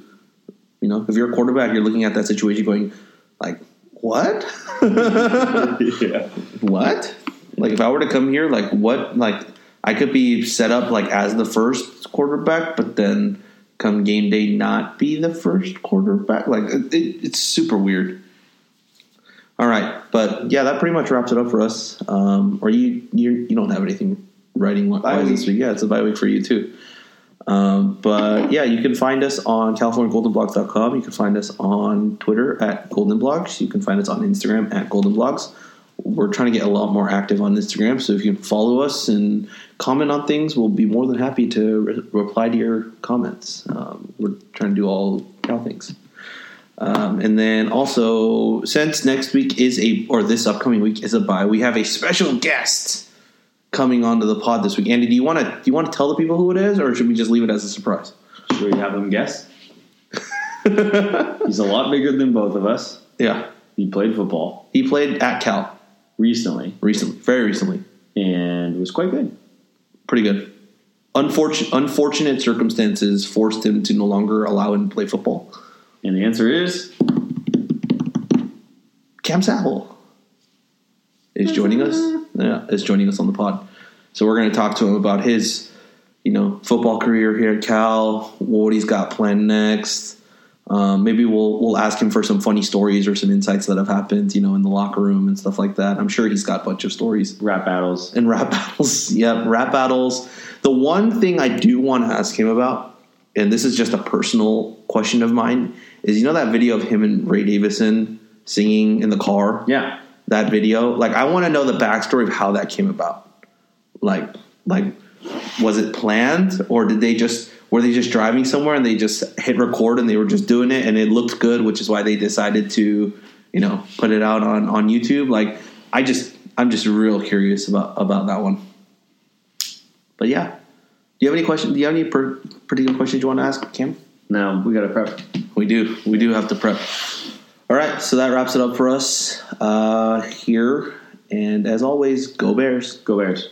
You know, if you're a quarterback, you're looking at that situation going like, "What? yeah. what? Like if I were to come here, like what? Like I could be set up like as the first quarterback, but then come game day not be the first quarterback. Like it, it, it's super weird. All right, but yeah, that pretty much wraps it up for us. Um, or you you you don't have anything writing wise this week. Yeah, it's a bye week for you too. Um, but yeah, you can find us on CaliforniaGoldenBlogs.com. You can find us on Twitter at Golden Blogs. You can find us on Instagram at Golden Blogs. We're trying to get a lot more active on Instagram, so if you can follow us and comment on things, we'll be more than happy to re- reply to your comments. Um, we're trying to do all Cal things. Um, and then also, since next week is a or this upcoming week is a bye, we have a special guest coming onto the pod this week. Andy, do you want to do you want to tell the people who it is, or should we just leave it as a surprise? Should we have them guess? He's a lot bigger than both of us. Yeah, He played football he played at Cal recently recently, very recently, and was quite good. pretty good. Unfortunate, unfortunate circumstances forced him to no longer allow him to play football. And the answer is Cam Sapple is joining us. Yeah, is joining us on the pod. So we're going to talk to him about his, you know, football career here at Cal, what he's got planned next. Um, maybe we'll we'll ask him for some funny stories or some insights that have happened, you know, in the locker room and stuff like that. I'm sure he's got a bunch of stories rap battles. and rap battles. yeah, rap battles. The one thing I do want to ask him about, and this is just a personal question of mine, is you know that video of him and Ray Davison singing in the car? Yeah. That video. Like I want to know the backstory of how that came about. Like like was it planned or did they just were they just driving somewhere and they just hit record and they were just doing it and it looked good, which is why they decided to, you know, put it out on on YouTube. Like I just I'm just real curious about about that one. But yeah, do you have any questions? Do you have any per- particular questions you want to ask, Cam? Now we got to prep. We do. We do have to prep. All right, so that wraps it up for us uh, here. And as always, go Bears. Go Bears.